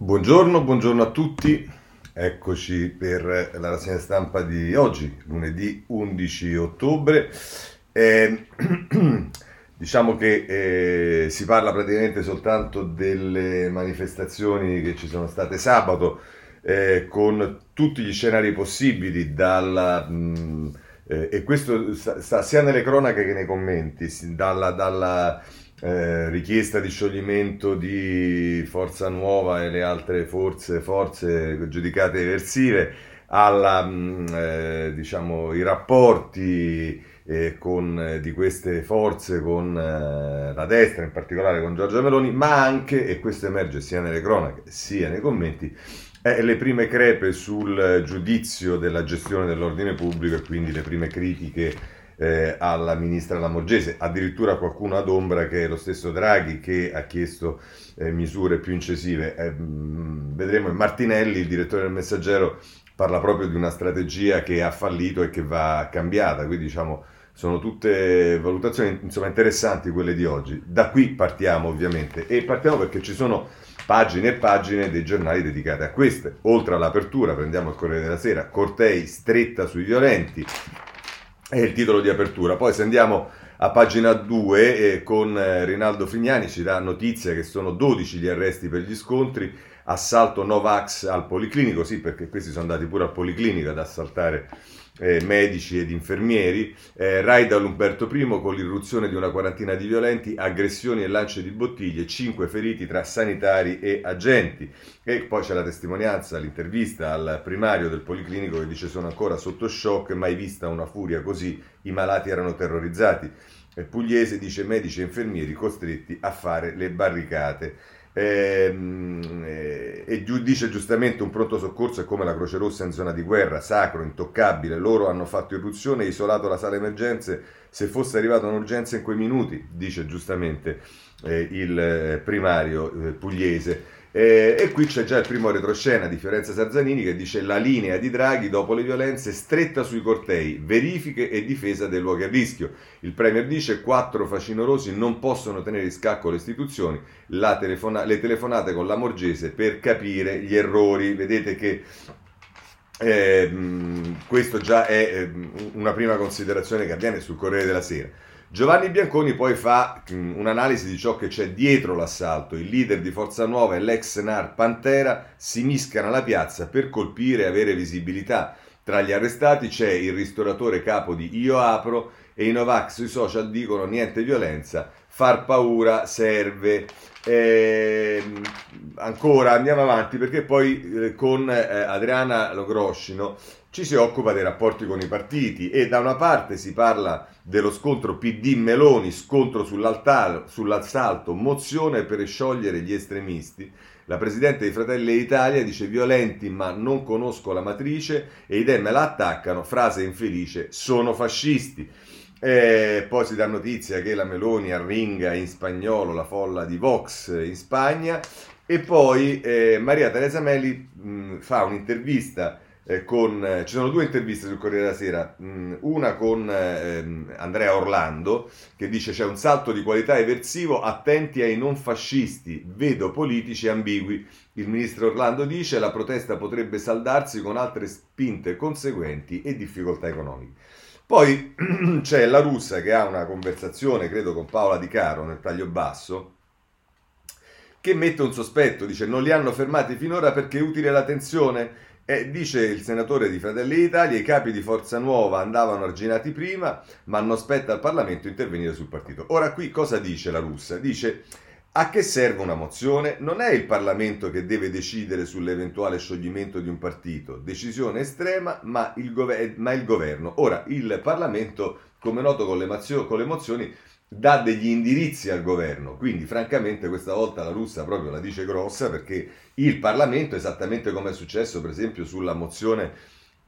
Buongiorno, buongiorno a tutti. Eccoci per la rassegna stampa di oggi, lunedì 11 ottobre. Eh, diciamo che eh, si parla praticamente soltanto delle manifestazioni che ci sono state sabato, eh, con tutti gli scenari possibili, dalla, mh, eh, e questo sta, sia nelle cronache che nei commenti, dalla, dalla eh, richiesta di scioglimento di Forza Nuova e le altre forze, forze giudicate eversive, alla, mh, eh, diciamo, i rapporti eh, con, eh, di queste forze con eh, la destra, in particolare con Giorgia Meloni, ma anche, e questo emerge sia nelle cronache sia nei commenti, le prime crepe sul giudizio della gestione dell'ordine pubblico e quindi le prime critiche eh, alla ministra Lamorgese, addirittura qualcuno ad ombra che è lo stesso Draghi che ha chiesto eh, misure più incisive. Eh, mm, vedremo, Martinelli, il direttore del Messaggero, parla proprio di una strategia che ha fallito e che va cambiata, quindi diciamo sono tutte valutazioni insomma, interessanti quelle di oggi. Da qui partiamo ovviamente e partiamo perché ci sono pagine e pagine dei giornali dedicate a queste. Oltre all'apertura, prendiamo il Corriere della Sera, cortei stretta sui violenti, è il titolo di apertura. Poi se andiamo a pagina 2 eh, con eh, Rinaldo Frignani ci dà notizia che sono 12 gli arresti per gli scontri, assalto Novax al Policlinico, sì perché questi sono andati pure al Policlinico ad assaltare eh, medici ed infermieri, eh, raid all'Umberto I con l'irruzione di una quarantina di violenti, aggressioni e lance di bottiglie, 5 feriti tra sanitari e agenti. E poi c'è la testimonianza, l'intervista al primario del Policlinico che dice sono ancora sotto shock, mai vista una furia così, i malati erano terrorizzati. Pugliese dice medici e infermieri costretti a fare le barricate. Ehm, eh, e dice giustamente un pronto soccorso è come la Croce Rossa in zona di guerra, sacro, intoccabile. Loro hanno fatto irruzione isolato la sala emergenze. Se fosse arrivata un'urgenza in quei minuti, dice giustamente eh, il eh, primario eh, pugliese. Eh, e qui c'è già il primo retroscena di Fiorenza Sarzanini che dice la linea di Draghi dopo le violenze stretta sui cortei, verifiche e difesa dei luoghi a rischio. Il Premier dice quattro facinorosi non possono tenere in scacco le istituzioni, telefona- le telefonate con la Morgese per capire gli errori. Vedete che eh, questo già è eh, una prima considerazione che avviene sul Corriere della Sera. Giovanni Bianconi poi fa mm, un'analisi di ciò che c'è dietro l'assalto. Il leader di Forza Nuova e l'ex NAR Pantera si miscano alla piazza per colpire e avere visibilità. Tra gli arrestati c'è il ristoratore capo di Io Apro e i Novax sui social dicono niente violenza, far paura serve. Eh, ancora andiamo avanti perché poi eh, con eh, Adriana Logroscino ci si occupa dei rapporti con i partiti e da una parte si parla dello scontro PD-Meloni, scontro sull'assalto, mozione per sciogliere gli estremisti. La Presidente di Fratelli d'Italia dice violenti ma non conosco la matrice e i Dem la attaccano, frase infelice, sono fascisti. E poi si dà notizia che la Meloni arringa in spagnolo la folla di Vox in Spagna e poi eh, Maria Teresa Melli mh, fa un'intervista eh, con, eh, ci sono due interviste sul Corriere della Sera, mm, una con eh, Andrea Orlando che dice c'è un salto di qualità eversivo, attenti ai non fascisti, vedo politici ambigui. Il ministro Orlando dice la protesta potrebbe saldarsi con altre spinte conseguenti e difficoltà economiche. Poi c'è la russa che ha una conversazione, credo, con Paola Di Caro nel taglio basso, che mette un sospetto, dice non li hanno fermati finora perché è utile la tensione e dice il senatore di Fratelli d'Italia, i capi di Forza Nuova andavano arginati prima, ma non spetta al Parlamento intervenire sul partito. Ora qui cosa dice la russa? Dice a che serve una mozione? Non è il Parlamento che deve decidere sull'eventuale scioglimento di un partito, decisione estrema, ma il, gover- ma il governo. Ora, il Parlamento, come noto con le, mazio- con le mozioni, dà degli indirizzi al governo. Quindi, francamente, questa volta la russa proprio la dice grossa perché il Parlamento, esattamente come è successo, per esempio, sulla mozione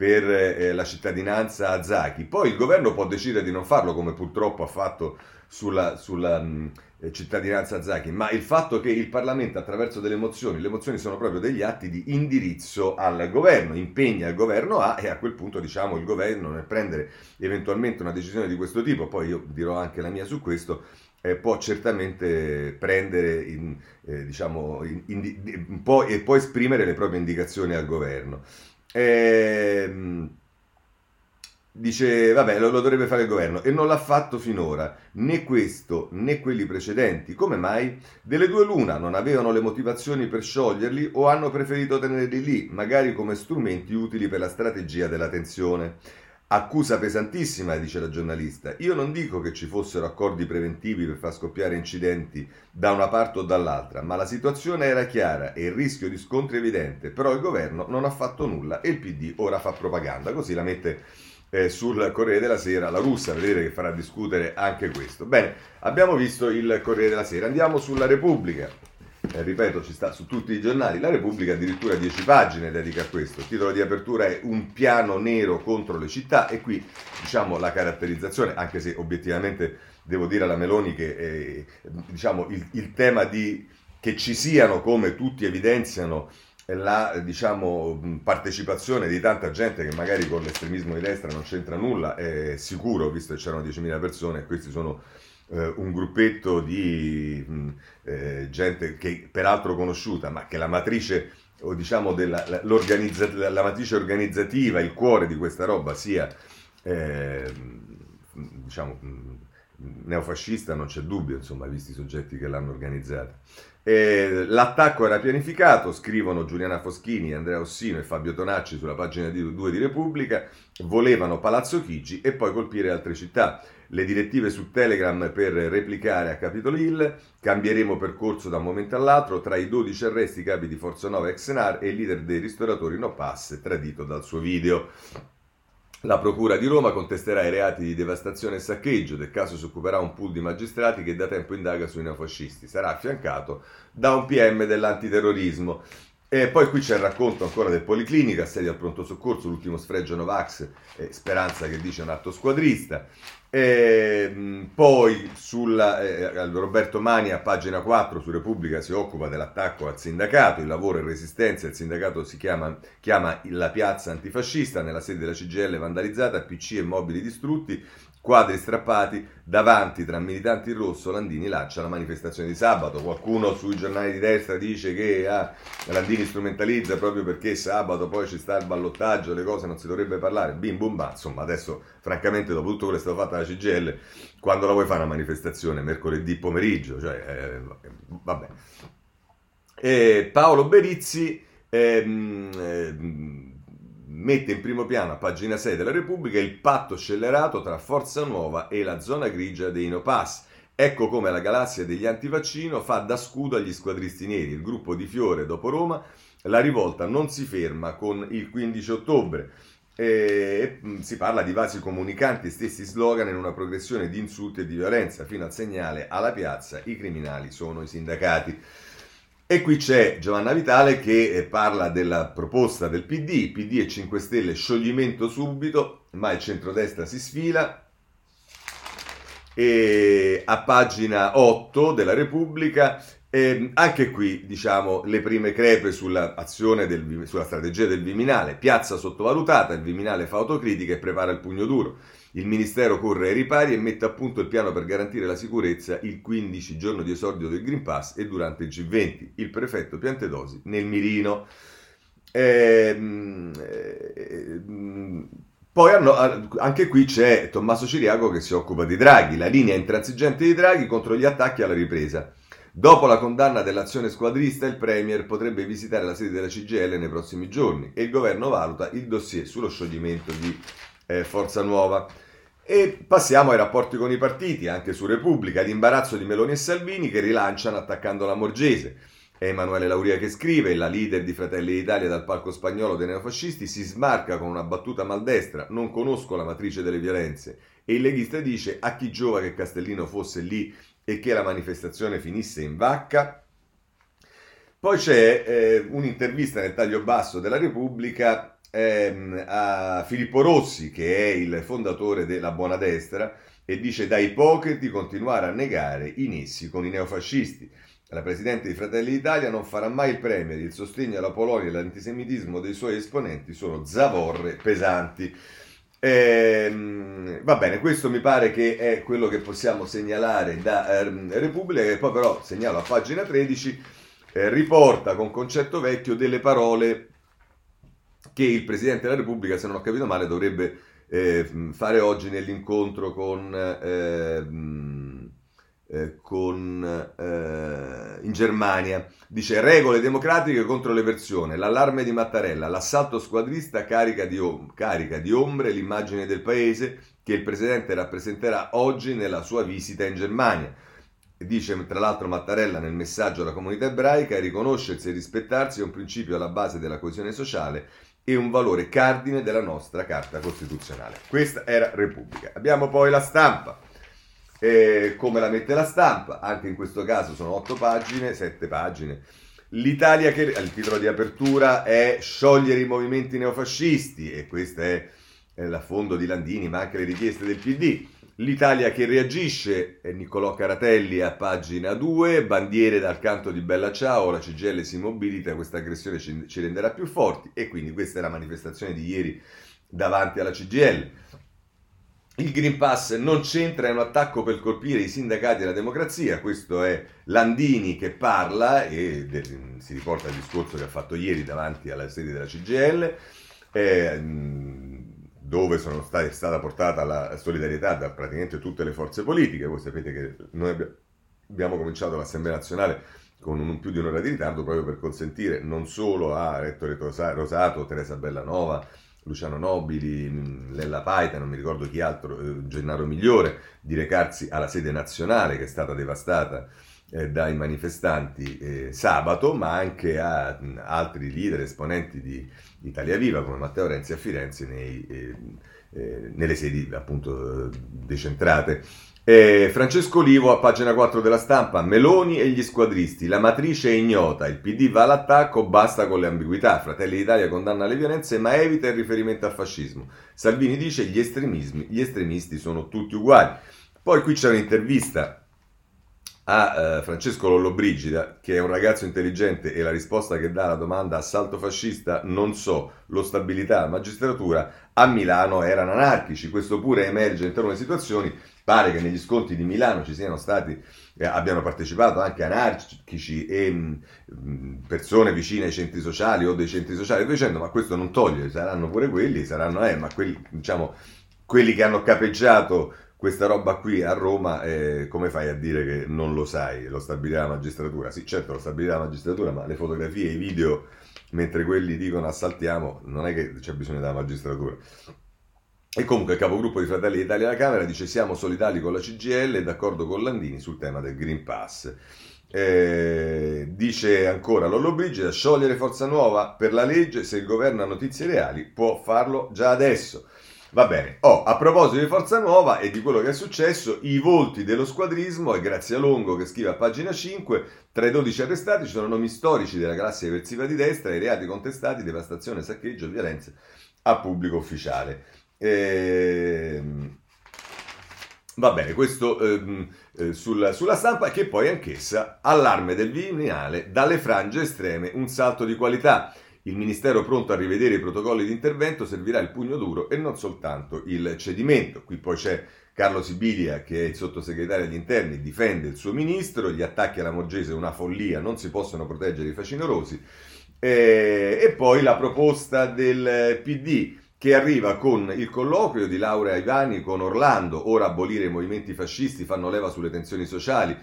per eh, la cittadinanza a Zaki. Poi il governo può decidere di non farlo, come purtroppo ha fatto sulla, sulla mh, eh, cittadinanza Zaki, ma il fatto che il Parlamento attraverso delle mozioni, le mozioni sono proprio degli atti di indirizzo al governo, impegna il governo a e a quel punto diciamo il governo nel prendere eventualmente una decisione di questo tipo, poi io dirò anche la mia su questo, eh, può certamente prendere in, eh, diciamo, in, in, può, e può esprimere le proprie indicazioni al governo. Ehm, dice, vabbè, lo, lo, dovrebbe fare il governo e non l'ha fatto finora, né questo né quelli precedenti. Come mai? Delle due l'una, non avevano le motivazioni per scioglierli o hanno preferito tenerli lì, magari come strumenti utili per la strategia della tensione. Accusa pesantissima, dice la giornalista. Io non dico che ci fossero accordi preventivi per far scoppiare incidenti da una parte o dall'altra, ma la situazione era chiara e il rischio di scontri evidente, però il governo non ha fatto nulla e il PD ora fa propaganda, così la mette eh, sul Corriere della Sera la russa, vedete che farà discutere anche questo. Bene, abbiamo visto il Corriere della Sera, andiamo sulla Repubblica eh, ripeto, ci sta su tutti i giornali, la Repubblica addirittura 10 pagine dedica a questo. Il titolo di apertura è Un piano nero contro le città e qui diciamo la caratterizzazione, anche se obiettivamente devo dire alla Meloni che eh, diciamo, il, il, tema di che ci siano, come tutti evidenziano, la diciamo, partecipazione di tanta gente che magari con l'estremismo di destra non c'entra nulla, è sicuro, visto che c'erano 10.000 persone e questi sono eh, un gruppetto di mh, eh, gente che peraltro conosciuta, ma che la matrice o diciamo della, la, la matrice organizzativa, il cuore di questa roba sia eh, diciamo neofascista non c'è dubbio, insomma, visti i soggetti che l'hanno organizzata. Eh, l'attacco era pianificato, scrivono Giuliana Foschini, Andrea Ossino e Fabio Tonacci sulla pagina 2 di Repubblica, volevano Palazzo Chigi e poi colpire altre città le direttive su Telegram per replicare a Capitol Hill, cambieremo percorso da un momento all'altro, tra i 12 arresti capi di Forza Nova e Xenar e il leader dei ristoratori No Pass tradito dal suo video. La Procura di Roma contesterà i reati di devastazione e saccheggio, del caso si occuperà un pool di magistrati che da tempo indaga sui neofascisti, sarà affiancato da un PM dell'antiterrorismo. E poi qui c'è il racconto ancora del Policlinica, assedio al pronto soccorso, l'ultimo sfregio Novax, eh, Speranza che dice un atto squadrista. E, poi sulla, eh, Roberto Mani a pagina 4 su Repubblica si occupa dell'attacco al sindacato, il lavoro e resistenza, il sindacato si chiama, chiama la piazza antifascista, nella sede della CGL vandalizzata, PC e mobili distrutti, Quadri strappati davanti tra militanti in rosso, Landini lancia la manifestazione di sabato. Qualcuno sui giornali di destra dice che ah, Landini strumentalizza proprio perché sabato poi ci sta il ballottaggio, le cose non si dovrebbe parlare. Bim bum ba. Insomma, adesso, francamente, dopo tutto quello che è stato fatto dalla CGL, quando la vuoi fare una manifestazione? Mercoledì pomeriggio, cioè, eh, vabbè. E Paolo Berizzi. Ehm, ehm, mette in primo piano a pagina 6 della Repubblica il patto scellerato tra Forza Nuova e la zona grigia dei No Pass. Ecco come la galassia degli antivaccino fa da scudo agli squadristi neri. Il gruppo di Fiore dopo Roma, la rivolta non si ferma con il 15 ottobre. E si parla di vasi comunicanti stessi slogan in una progressione di insulti e di violenza fino al segnale alla piazza i criminali sono i sindacati. E qui c'è Giovanna Vitale che eh, parla della proposta del PD, PD e 5 Stelle scioglimento subito, ma il centrodestra si sfila. E a pagina 8 della Repubblica, eh, anche qui diciamo le prime crepe sulla, del, sulla strategia del Viminale, piazza sottovalutata, il Viminale fa autocritica e prepara il pugno duro. Il Ministero corre ai ripari e mette a punto il piano per garantire la sicurezza il 15 giorno di esordio del Green Pass e durante il G20. Il prefetto Piantedosi nel mirino. Ehm, ehm, poi anche qui c'è Tommaso Ciriaco che si occupa di Draghi, la linea intransigente di Draghi contro gli attacchi alla ripresa. Dopo la condanna dell'azione squadrista, il Premier potrebbe visitare la sede della CGL nei prossimi giorni e il governo valuta il dossier sullo scioglimento di eh, Forza Nuova. E passiamo ai rapporti con i partiti, anche su Repubblica, l'imbarazzo di Meloni e Salvini che rilanciano attaccando la Morgese. È Emanuele Lauria che scrive, la leader di Fratelli d'Italia dal palco spagnolo dei neofascisti si smarca con una battuta maldestra, non conosco la matrice delle violenze. E il leghista dice a chi giova che Castellino fosse lì e che la manifestazione finisse in vacca. Poi c'è eh, un'intervista nel taglio basso della Repubblica ehm, a Filippo Rossi, che è il fondatore della Buona Destra, e dice da ipocriti continuare a negare i nessi con i neofascisti. La Presidente di Fratelli d'Italia non farà mai il premier, il sostegno alla Polonia e l'antisemitismo dei suoi esponenti sono zavorre pesanti. Eh, va bene, questo mi pare che è quello che possiamo segnalare da eh, Repubblica, che poi però segnalo a pagina 13, eh, riporta con concetto vecchio delle parole che il Presidente della Repubblica, se non ho capito male, dovrebbe eh, fare oggi nell'incontro con, eh, eh, con eh, in Germania. Dice regole democratiche contro l'eversione, l'allarme di Mattarella, l'assalto squadrista carica di, om- carica di ombre l'immagine del paese che il Presidente rappresenterà oggi nella sua visita in Germania. Dice tra l'altro Mattarella nel messaggio alla comunità ebraica, riconoscersi e rispettarsi è un principio alla base della coesione sociale e un valore cardine della nostra Carta Costituzionale. Questa era Repubblica. Abbiamo poi la stampa. Eh, come la mette la stampa? Anche in questo caso sono otto pagine, sette pagine. L'Italia che il titolo di apertura è sciogliere i movimenti neofascisti e questo è, è l'affondo di Landini, ma anche le richieste del PD. L'Italia che reagisce, Niccolò Caratelli a pagina 2, bandiere dal canto di Bella Ciao, la CGL si mobilita, questa aggressione ci, ci renderà più forti e quindi questa è la manifestazione di ieri davanti alla CGL. Il Green Pass non c'entra, è un attacco per colpire i sindacati e la democrazia, questo è Landini che parla e si riporta al discorso che ha fatto ieri davanti alla sede della CGL. Eh, dove sono stati, è stata portata la solidarietà da praticamente tutte le forze politiche. Voi sapete che noi abbiamo cominciato l'Assemblea nazionale con un più di un'ora di ritardo proprio per consentire non solo a Rettore Rosato, Teresa Bellanova, Luciano Nobili, Lella Paita, non mi ricordo chi altro, eh, Gennaro Migliore, di recarsi alla sede nazionale che è stata devastata eh, dai manifestanti eh, sabato, ma anche a mh, altri leader, esponenti di Italia Viva come Matteo Renzi a Firenze nei, eh, eh nelle sedi appunto decentrate. Francesco Livo a pagina 4 della stampa, Meloni e gli squadristi, la matrice è ignota, il PD va all'attacco, basta con le ambiguità, Fratelli d'Italia condanna le violenze ma evita il riferimento al fascismo. Salvini dice gli gli estremisti sono tutti uguali. Poi qui c'è un'intervista a uh, Francesco Lollobrigida, che è un ragazzo intelligente e la risposta che dà alla domanda assalto fascista, non so, lo stabilità, magistratura, a Milano erano anarchici. Questo pure emerge in talune situazioni. Pare che negli sconti di Milano ci siano stati, eh, abbiano partecipato anche anarchici e mh, mm, persone vicine ai centri sociali o dei centri sociali, dicendo ma questo non toglie, saranno pure quelli, saranno, eh, ma quelli, diciamo, quelli che hanno capeggiato questa roba qui a Roma, eh, come fai a dire che non lo sai? Lo stabilirà la magistratura? Sì, certo, lo stabilirà la magistratura, ma le fotografie, i video, mentre quelli dicono assaltiamo, non è che c'è bisogno della magistratura. E comunque il capogruppo di Fratelli d'Italia alla Camera dice siamo solidali con la CGL e d'accordo con Landini sul tema del Green Pass. Eh, dice ancora Lollo Brigida, sciogliere Forza Nuova per la legge, se il governo ha notizie reali può farlo già adesso. Va bene. Oh, a proposito di Forza Nuova e di quello che è successo, i volti dello squadrismo e Grazia Longo che scrive a pagina 5, tra i 12 arrestati ci sono nomi storici della galassia eversiva di destra e reati contestati, devastazione, saccheggio, violenza a pubblico ufficiale. Ehm... Va bene, questo ehm, eh, sul, sulla stampa che poi anch'essa allarme del Viminale dalle frange estreme un salto di qualità. Il Ministero pronto a rivedere i protocolli di intervento servirà il pugno duro e non soltanto il cedimento. Qui poi c'è Carlo Sibilia, che è il sottosegretario agli interni, difende il suo ministro, gli attacchi alla Morgese una follia, non si possono proteggere i facinorosi. Eh, e poi la proposta del PD che arriva con il colloquio di Laura Ivani con Orlando, ora abolire i movimenti fascisti fanno leva sulle tensioni sociali,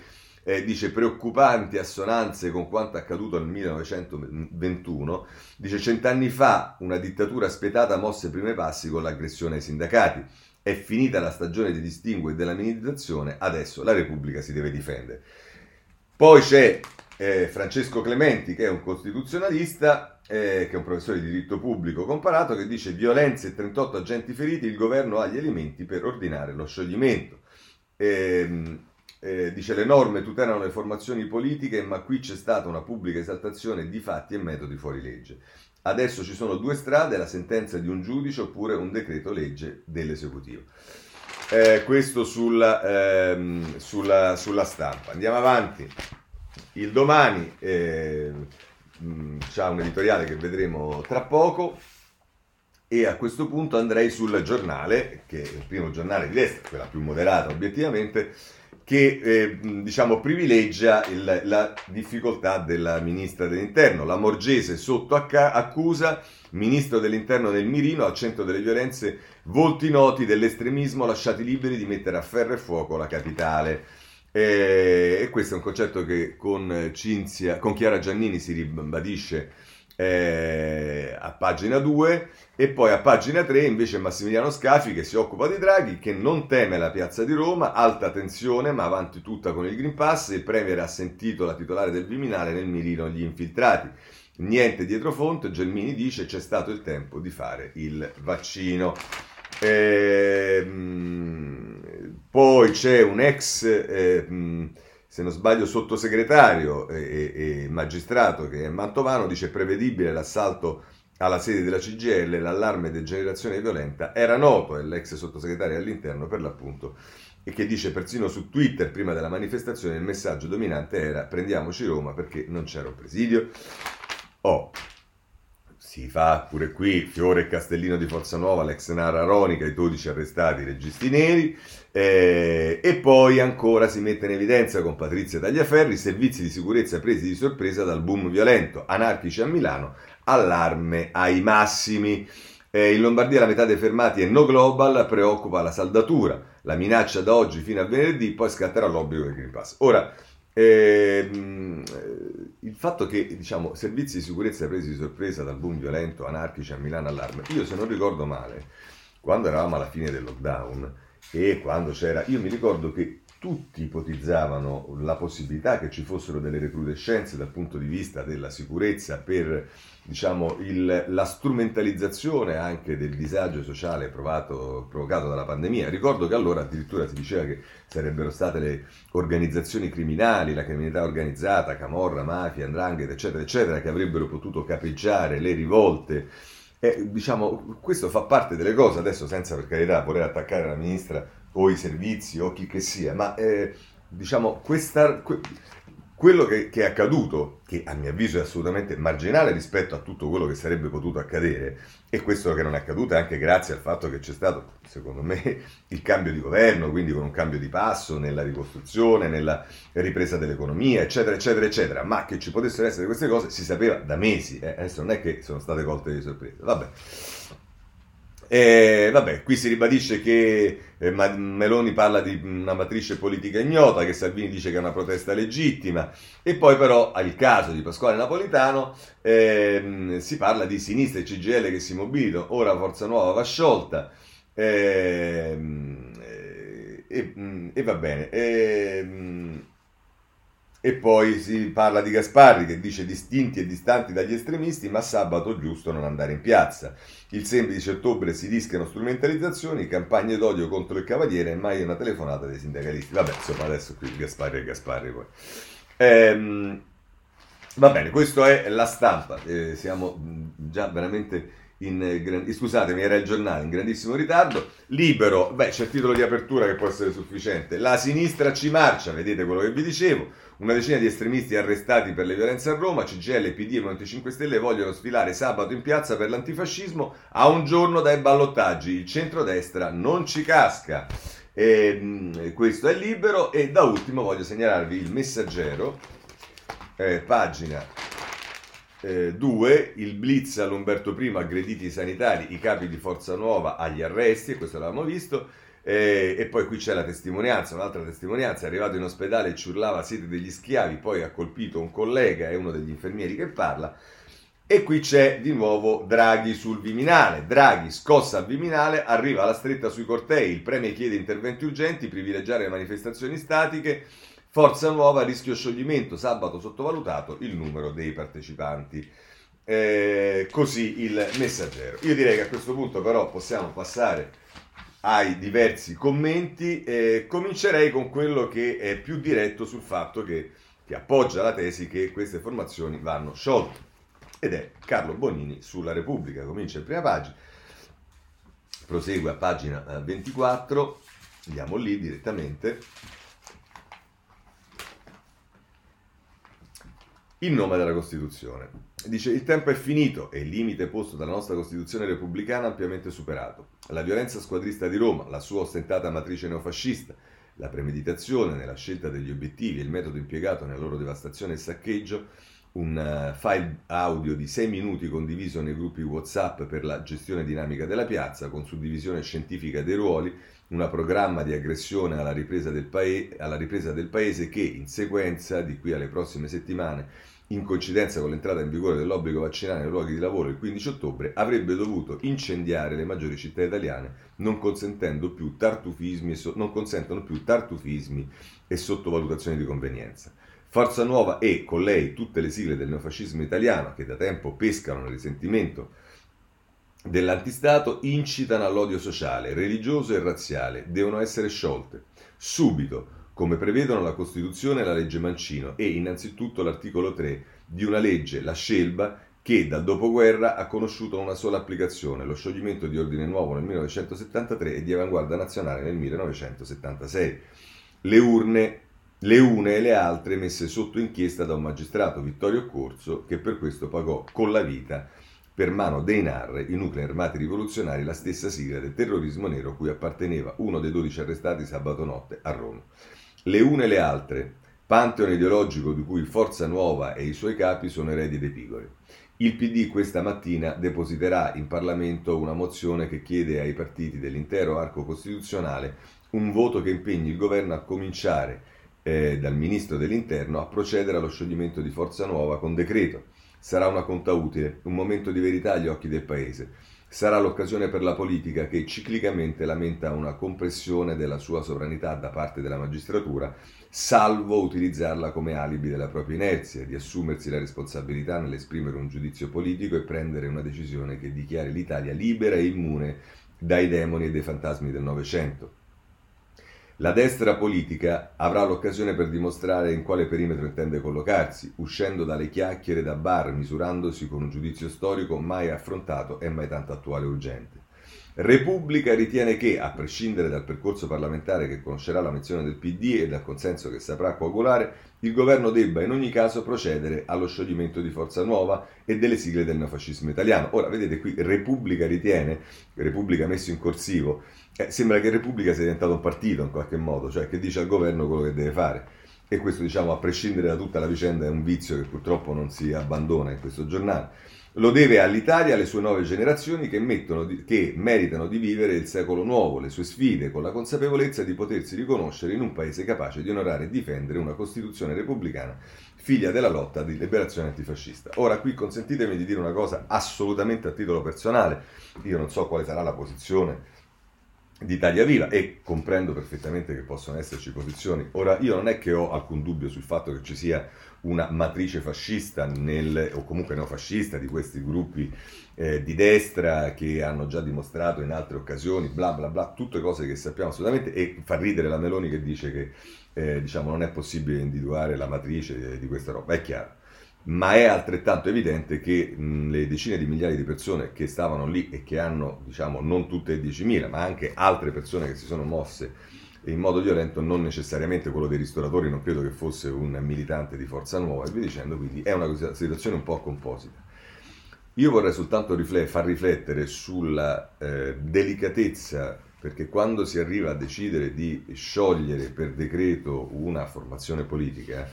eh, dice preoccupanti assonanze con quanto accaduto nel 1921, dice cent'anni fa una dittatura spietata mosse i primi passi con l'aggressione ai sindacati, è finita la stagione di distinguo e della minimizzazione, adesso la Repubblica si deve difendere. Poi c'è eh, Francesco Clementi che è un costituzionalista, eh, che è un professore di diritto pubblico comparato, che dice violenze e 38 agenti feriti, il governo ha gli elementi per ordinare lo scioglimento. Eh, eh, dice le norme tutelano le formazioni politiche, ma qui c'è stata una pubblica esaltazione di fatti e metodi fuori legge. Adesso ci sono due strade, la sentenza di un giudice oppure un decreto legge dell'esecutivo. Eh, questo sulla, ehm, sulla, sulla, stampa. Andiamo avanti. Il domani eh, c'è un editoriale che vedremo tra poco e a questo punto andrei sul giornale, che è il primo giornale di destra, quella più moderata obiettivamente, che eh, diciamo privilegia il, la difficoltà della ministra dell'interno. La Morgese sotto accusa, ministro dell'interno nel mirino, al centro delle violenze, volti noti dell'estremismo lasciati liberi di mettere a ferro e fuoco la capitale. Eh, e questo è un concetto che con, Cinzia, con Chiara Giannini si ribadisce eh, a pagina 2 e poi a pagina 3 invece Massimiliano Scafi che si occupa di Draghi che non teme la piazza di Roma, alta tensione ma avanti tutta con il Green Pass, il Premier ha sentito la titolare del Viminale nel mirino gli infiltrati. Niente dietro fonte, Gelmini dice c'è stato il tempo di fare il vaccino. Ehm, poi c'è un ex... Eh, se non sbaglio, sottosegretario e, e, magistrato che è Mantovano, dice prevedibile l'assalto alla sede della CGL, l'allarme degenerazione violenta era noto, è l'ex sottosegretario all'interno per l'appunto, e che dice persino su Twitter prima della manifestazione il messaggio dominante era prendiamoci Roma perché non c'era un presidio. Oh, si fa pure qui Fiore e Castellino di Forza Nuova, l'ex Nara Ronica, i 12 arrestati, registi neri, eh, e poi ancora si mette in evidenza con Patrizia Tagliaferri servizi di sicurezza presi di sorpresa dal boom violento, anarchici a Milano, allarme ai massimi. Eh, in Lombardia la metà dei fermati è no global, preoccupa la saldatura, la minaccia da oggi fino a venerdì, poi scatterà l'obbligo del Green Pass. Ora, ehm, il fatto che diciamo, servizi di sicurezza presi di sorpresa dal boom violento, anarchici a Milano, allarme, io se non ricordo male, quando eravamo alla fine del lockdown, e quando c'era, io mi ricordo che tutti ipotizzavano la possibilità che ci fossero delle recrudescenze dal punto di vista della sicurezza per diciamo, il, la strumentalizzazione anche del disagio sociale provato, provocato dalla pandemia. Ricordo che allora addirittura si diceva che sarebbero state le organizzazioni criminali, la criminalità organizzata, Camorra, mafia, Andrangheta, eccetera, eccetera, che avrebbero potuto capeggiare le rivolte eh, diciamo, questo fa parte delle cose, adesso senza per carità voler attaccare la ministra o i servizi o chi che sia, ma eh, diciamo, questa, que, quello che, che, è accaduto, che a mio avviso è assolutamente marginale rispetto a tutto quello che sarebbe potuto accadere, e questo che non è accaduto è anche grazie al fatto che c'è stato, secondo me, il cambio di governo, quindi con un cambio di passo nella ricostruzione, nella ripresa dell'economia, eccetera, eccetera, eccetera, ma che ci potessero essere queste cose si sapeva da mesi, eh? adesso non è che sono state colte di sorpresa. Vabbè. E vabbè, qui si ribadisce che eh, Meloni parla di una matrice politica ignota, che Salvini dice che è una protesta legittima, e poi però al caso di Pasquale Napolitano eh, si parla di sinistra e CGL che si mobilitano, ora Forza Nuova va sciolta, eh, e, e, va bene. E, poi si parla di Gasparri che dice distinti e distanti dagli estremisti, ma sabato giusto non andare in piazza. Il 16 ottobre si rischiano strumentalizzazioni, campagne d'odio contro il Cavaliere e mai una telefonata dei sindacalisti. Vabbè, insomma, adesso qui Gasparri e Gasparri poi. Ehm, va bene, questa è la stampa. Eh, siamo già veramente in, eh, scusatemi, era il giornale in grandissimo ritardo. Libero, beh, c'è il titolo di apertura che può essere sufficiente. La sinistra ci marcia, vedete quello che vi dicevo. Una decina di estremisti arrestati per le violenze a Roma, CGL, PD e Movimento 5 Stelle vogliono sfilare sabato in piazza per l'antifascismo a un giorno dai ballottaggi. Il centrodestra non ci casca. E, mm, questo è libero e da ultimo voglio segnalarvi il messaggero, eh, pagina 2, eh, il blitz all'Umberto I, aggrediti i sanitari, i capi di Forza Nuova agli arresti, e questo l'avevamo visto, eh, e poi qui c'è la testimonianza, un'altra testimonianza, è arrivato in ospedale e ci urlava siete degli schiavi, poi ha colpito un collega e uno degli infermieri che parla, e qui c'è di nuovo Draghi sul Viminale. Draghi, scossa al Viminale, arriva alla stretta sui cortei. Il Premier chiede interventi urgenti, privilegiare le manifestazioni statiche. Forza Nuova, rischio scioglimento, sabato sottovalutato il numero dei partecipanti. Eh, così il messaggero. Io direi che a questo punto però possiamo passare ai diversi commenti. Eh, comincerei con quello che è più diretto sul fatto che, che appoggia la tesi che queste formazioni vanno sciolte. Ed è Carlo Bonini sulla Repubblica. Comincia in prima pagina, prosegue a pagina 24, eh, andiamo lì direttamente. In nome della Costituzione. Dice il tempo è finito e il limite posto dalla nostra Costituzione repubblicana ampiamente superato. La violenza squadrista di Roma, la sua ostentata matrice neofascista, la premeditazione nella scelta degli obiettivi e il metodo impiegato nella loro devastazione e saccheggio, un eh, file audio di 6 minuti condiviso nei gruppi WhatsApp per la gestione dinamica della piazza, con suddivisione scientifica dei ruoli, un programma di aggressione alla ripresa, pae- alla ripresa del paese che, in sequenza, di qui alle prossime settimane, in coincidenza con l'entrata in vigore dell'obbligo vaccinale nei luoghi di lavoro il 15 ottobre, avrebbe dovuto incendiare le maggiori città italiane, non, consentendo più tartufismi non consentono più tartufismi e sottovalutazioni di convenienza. Forza Nuova e con lei tutte le sigle del neofascismo italiano che da tempo pescano nel risentimento dell'antistato incitano all'odio sociale, religioso e razziale, devono essere sciolte subito come prevedono la Costituzione e la legge Mancino e innanzitutto l'articolo 3 di una legge, la Scelba, che dal dopoguerra ha conosciuto una sola applicazione, lo scioglimento di Ordine Nuovo nel 1973 e di Avanguardia Nazionale nel 1976. Le urne, le une e le altre messe sotto inchiesta da un magistrato, Vittorio Corso, che per questo pagò con la vita per mano dei NAR, i nuclei armati rivoluzionari, la stessa sigla del terrorismo nero cui apparteneva uno dei 12 arrestati sabato notte a Roma le une e le altre, pantheon ideologico di cui Forza Nuova e i suoi capi sono eredi dei pigori. Il PD questa mattina depositerà in Parlamento una mozione che chiede ai partiti dell'intero arco costituzionale un voto che impegni il governo a cominciare eh, dal ministro dell'interno a procedere allo scioglimento di Forza Nuova con decreto. Sarà una conta utile, un momento di verità agli occhi del Paese sarà l'occasione per la politica che ciclicamente lamenta una compressione della sua sovranità da parte della magistratura, salvo utilizzarla come alibi della propria inerzia, di assumersi la responsabilità nell'esprimere un giudizio politico e prendere una decisione che dichiari l'Italia libera e immune dai demoni e dai fantasmi del Novecento. La destra politica avrà l'occasione per dimostrare in quale perimetro intende collocarsi, uscendo dalle chiacchiere da bar, misurandosi con un giudizio storico mai affrontato e mai tanto attuale e urgente. Repubblica ritiene che, a prescindere dal percorso parlamentare che conoscerà la menzione del PD e dal consenso che saprà coagulare, il governo debba in ogni caso procedere allo scioglimento di Forza Nuova e delle sigle del neofascismo italiano. Ora, vedete qui, Repubblica ritiene, Repubblica messo in corsivo, eh, sembra che Repubblica sia diventato un partito in qualche modo, cioè che dice al governo quello che deve fare. E questo, diciamo, a prescindere da tutta la vicenda, è un vizio che purtroppo non si abbandona in questo giornale. Lo deve all'Italia, alle sue nuove generazioni che, di, che, meritano di vivere il secolo nuovo, le sue sfide, con la consapevolezza di potersi riconoscere in un paese capace di onorare e difendere una Costituzione repubblicana, figlia della lotta di liberazione antifascista. Ora, qui consentitemi di dire una cosa assolutamente a titolo personale. Io non so quale sarà la posizione di Italia Viva e comprendo perfettamente che possono esserci posizioni. Ora, io non è che ho alcun dubbio sul fatto che ci sia una matrice fascista nel, o comunque neofascista di questi gruppi eh, di destra che hanno già dimostrato in altre occasioni, bla bla bla, tutte cose che sappiamo assolutamente e fa ridere la Meloni che dice che eh, diciamo, non è possibile individuare la matrice di questa roba, è chiaro ma è altrettanto evidente che mh, le decine di migliaia di persone che stavano lì e che hanno, diciamo, non tutte 10.000, ma anche altre persone che si sono mosse in modo violento, non necessariamente quello dei ristoratori, non credo che fosse un militante di Forza Nuova e via dicendo, quindi è una situazione un po' composita. Io vorrei soltanto riflet- far riflettere sulla eh, delicatezza, perché quando si arriva a decidere di sciogliere per decreto una formazione politica,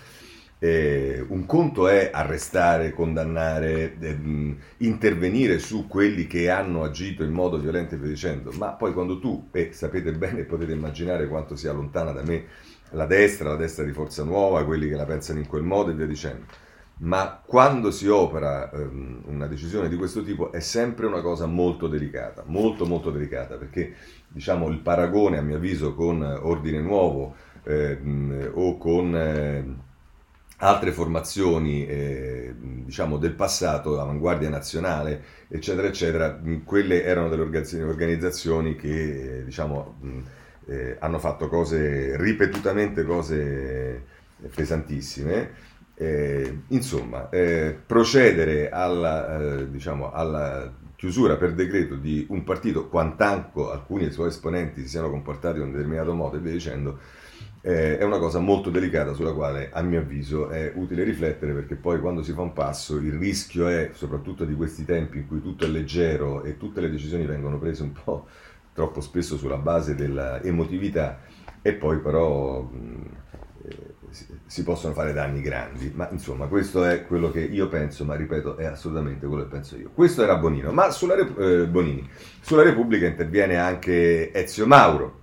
eh, un conto è arrestare, condannare, eh, intervenire su quelli che hanno agito in modo violento e via dicendo, ma poi quando tu, e sapete bene, potete immaginare quanto sia lontana da me la destra, la destra di Forza Nuova, quelli che la pensano in quel modo e via dicendo, ma quando si opera ehm, una decisione di questo tipo è sempre una cosa molto delicata, molto molto delicata, perché diciamo il paragone a mio avviso con Ordine Nuovo ehm, o con... Eh, altre formazioni eh, diciamo del passato, Avanguardia Nazionale, eccetera, eccetera, quelle erano delle organizzazioni che eh, diciamo, eh, hanno fatto cose ripetutamente cose pesantissime. Eh, insomma, eh, procedere alla, diciamo, alla chiusura per decreto di un partito, quantanco alcuni suoi esponenti si siano comportati in un determinato modo e via dicendo, eh, è una cosa molto delicata sulla quale a mio avviso è utile riflettere perché poi quando si fa un passo il rischio è, soprattutto di questi tempi in cui tutto è leggero e tutte le decisioni vengono prese un po' troppo spesso sulla base dell'emotività e poi però mh, eh, si possono fare danni grandi, ma insomma questo è quello che io penso, ma ripeto è assolutamente quello che penso io. Questo era Bonino, ma sulla, eh, Bonini. sulla Repubblica interviene anche Ezio Mauro,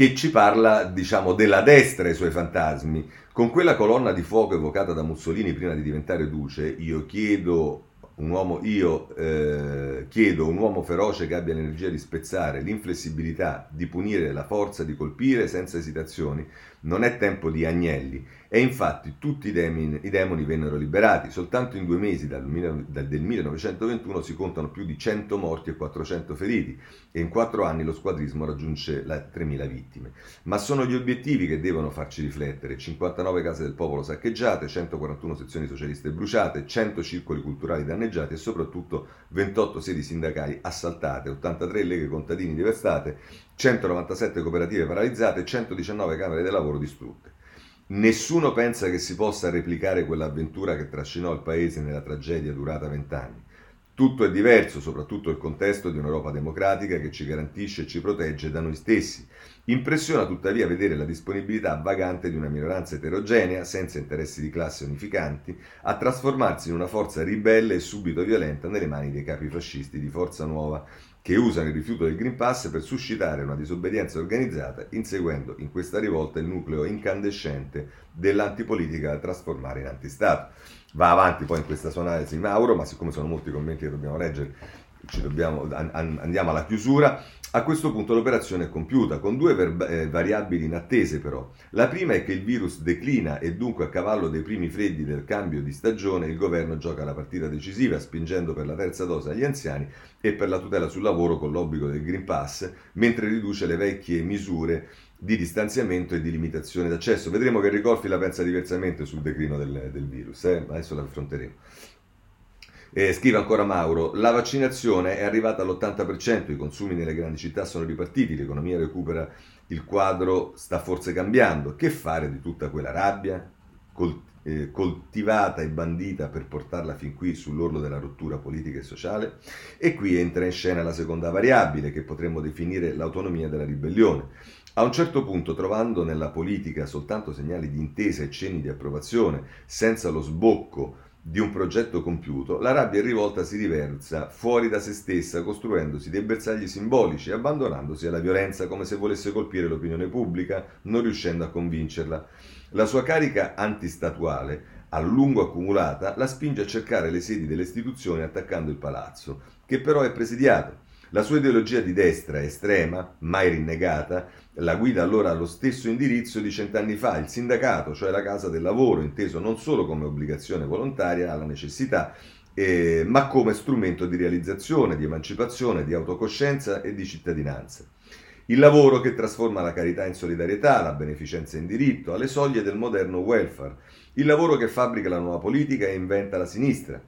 che ci parla, diciamo, della destra e i suoi fantasmi. Con quella colonna di fuoco evocata da Mussolini prima di diventare duce, io chiedo un uomo, io eh, chiedo un uomo feroce che abbia l'energia di spezzare, l'inflessibilità di punire, la forza di colpire senza esitazioni. Non è tempo di agnelli. E infatti tutti i demoni, i demoni vennero liberati. Soltanto in due mesi dal, dal, del 1921 si contano più di 100 morti e 400 feriti e in quattro anni lo squadrismo raggiunge le 3.000 vittime. Ma sono gli obiettivi che devono farci riflettere. 59 case del popolo saccheggiate, 141 sezioni socialiste bruciate, 100 circoli culturali danneggiati e soprattutto 28 sedi sindacali assaltate, 83 leghe contadini devastate, 197 cooperative paralizzate e 119 camere del lavoro distrutte. Nessuno pensa che si possa replicare quell'avventura che trascinò il paese nella tragedia durata vent'anni. Tutto è diverso, soprattutto il contesto di un'Europa democratica che ci garantisce e ci protegge da noi stessi. Impressiona tuttavia vedere la disponibilità vagante di una minoranza eterogenea, senza interessi di classe unificanti, a trasformarsi in una forza ribelle e subito violenta nelle mani dei capi fascisti di Forza Nuova, che usano il rifiuto del Green Pass per suscitare una disobbedienza organizzata, inseguendo in questa rivolta il nucleo incandescente dell'antipolitica da trasformare in antistato. Va avanti poi in questa sua analisi Mauro, ma siccome sono molti commenti che dobbiamo leggere, dobbiamo, an, andiamo alla chiusura. A questo punto l'operazione è compiuta, con due verba- eh, variabili inattese però. La prima è che il virus declina e dunque a cavallo dei primi freddi del cambio di stagione il governo gioca la partita decisiva spingendo per la terza dose agli anziani e per la tutela sul lavoro con l'obbligo del Green Pass, mentre riduce le vecchie misure di distanziamento e di limitazione d'accesso. Vedremo che Ricolfi la pensa diversamente sul declino del, del virus, eh? adesso la affronteremo. Eh, scrive ancora Mauro, la vaccinazione è arrivata all'80%, i consumi nelle grandi città sono ripartiti, l'economia recupera, il quadro sta forse cambiando. Che fare di tutta quella rabbia col, eh, coltivata e bandita per portarla fin qui sull'orlo della rottura politica e sociale? E qui entra in scena la seconda variabile che potremmo definire l'autonomia della ribellione. A un certo punto, trovando nella politica soltanto segnali di intesa e cenni di approvazione, senza lo sbocco di un progetto compiuto, la rabbia rivolta si riversa fuori da se stessa, costruendosi dei bersagli simbolici abbandonandosi alla violenza come se volesse colpire l'opinione pubblica, non riuscendo a convincerla. La sua carica antistatuale, a lungo accumulata, la spinge a cercare le sedi delle istituzioni attaccando il palazzo, che però è presidiato. La sua ideologia di destra estrema, mai rinnegata, la guida allora allo stesso indirizzo di cent'anni fa, il sindacato, cioè la casa del lavoro, inteso non solo come obbligazione volontaria alla necessità, eh, ma come strumento di realizzazione, di emancipazione, di autocoscienza e di cittadinanza. Il lavoro che trasforma la carità in solidarietà, la beneficenza in diritto, alle soglie del moderno welfare. Il lavoro che fabbrica la nuova politica e inventa la sinistra.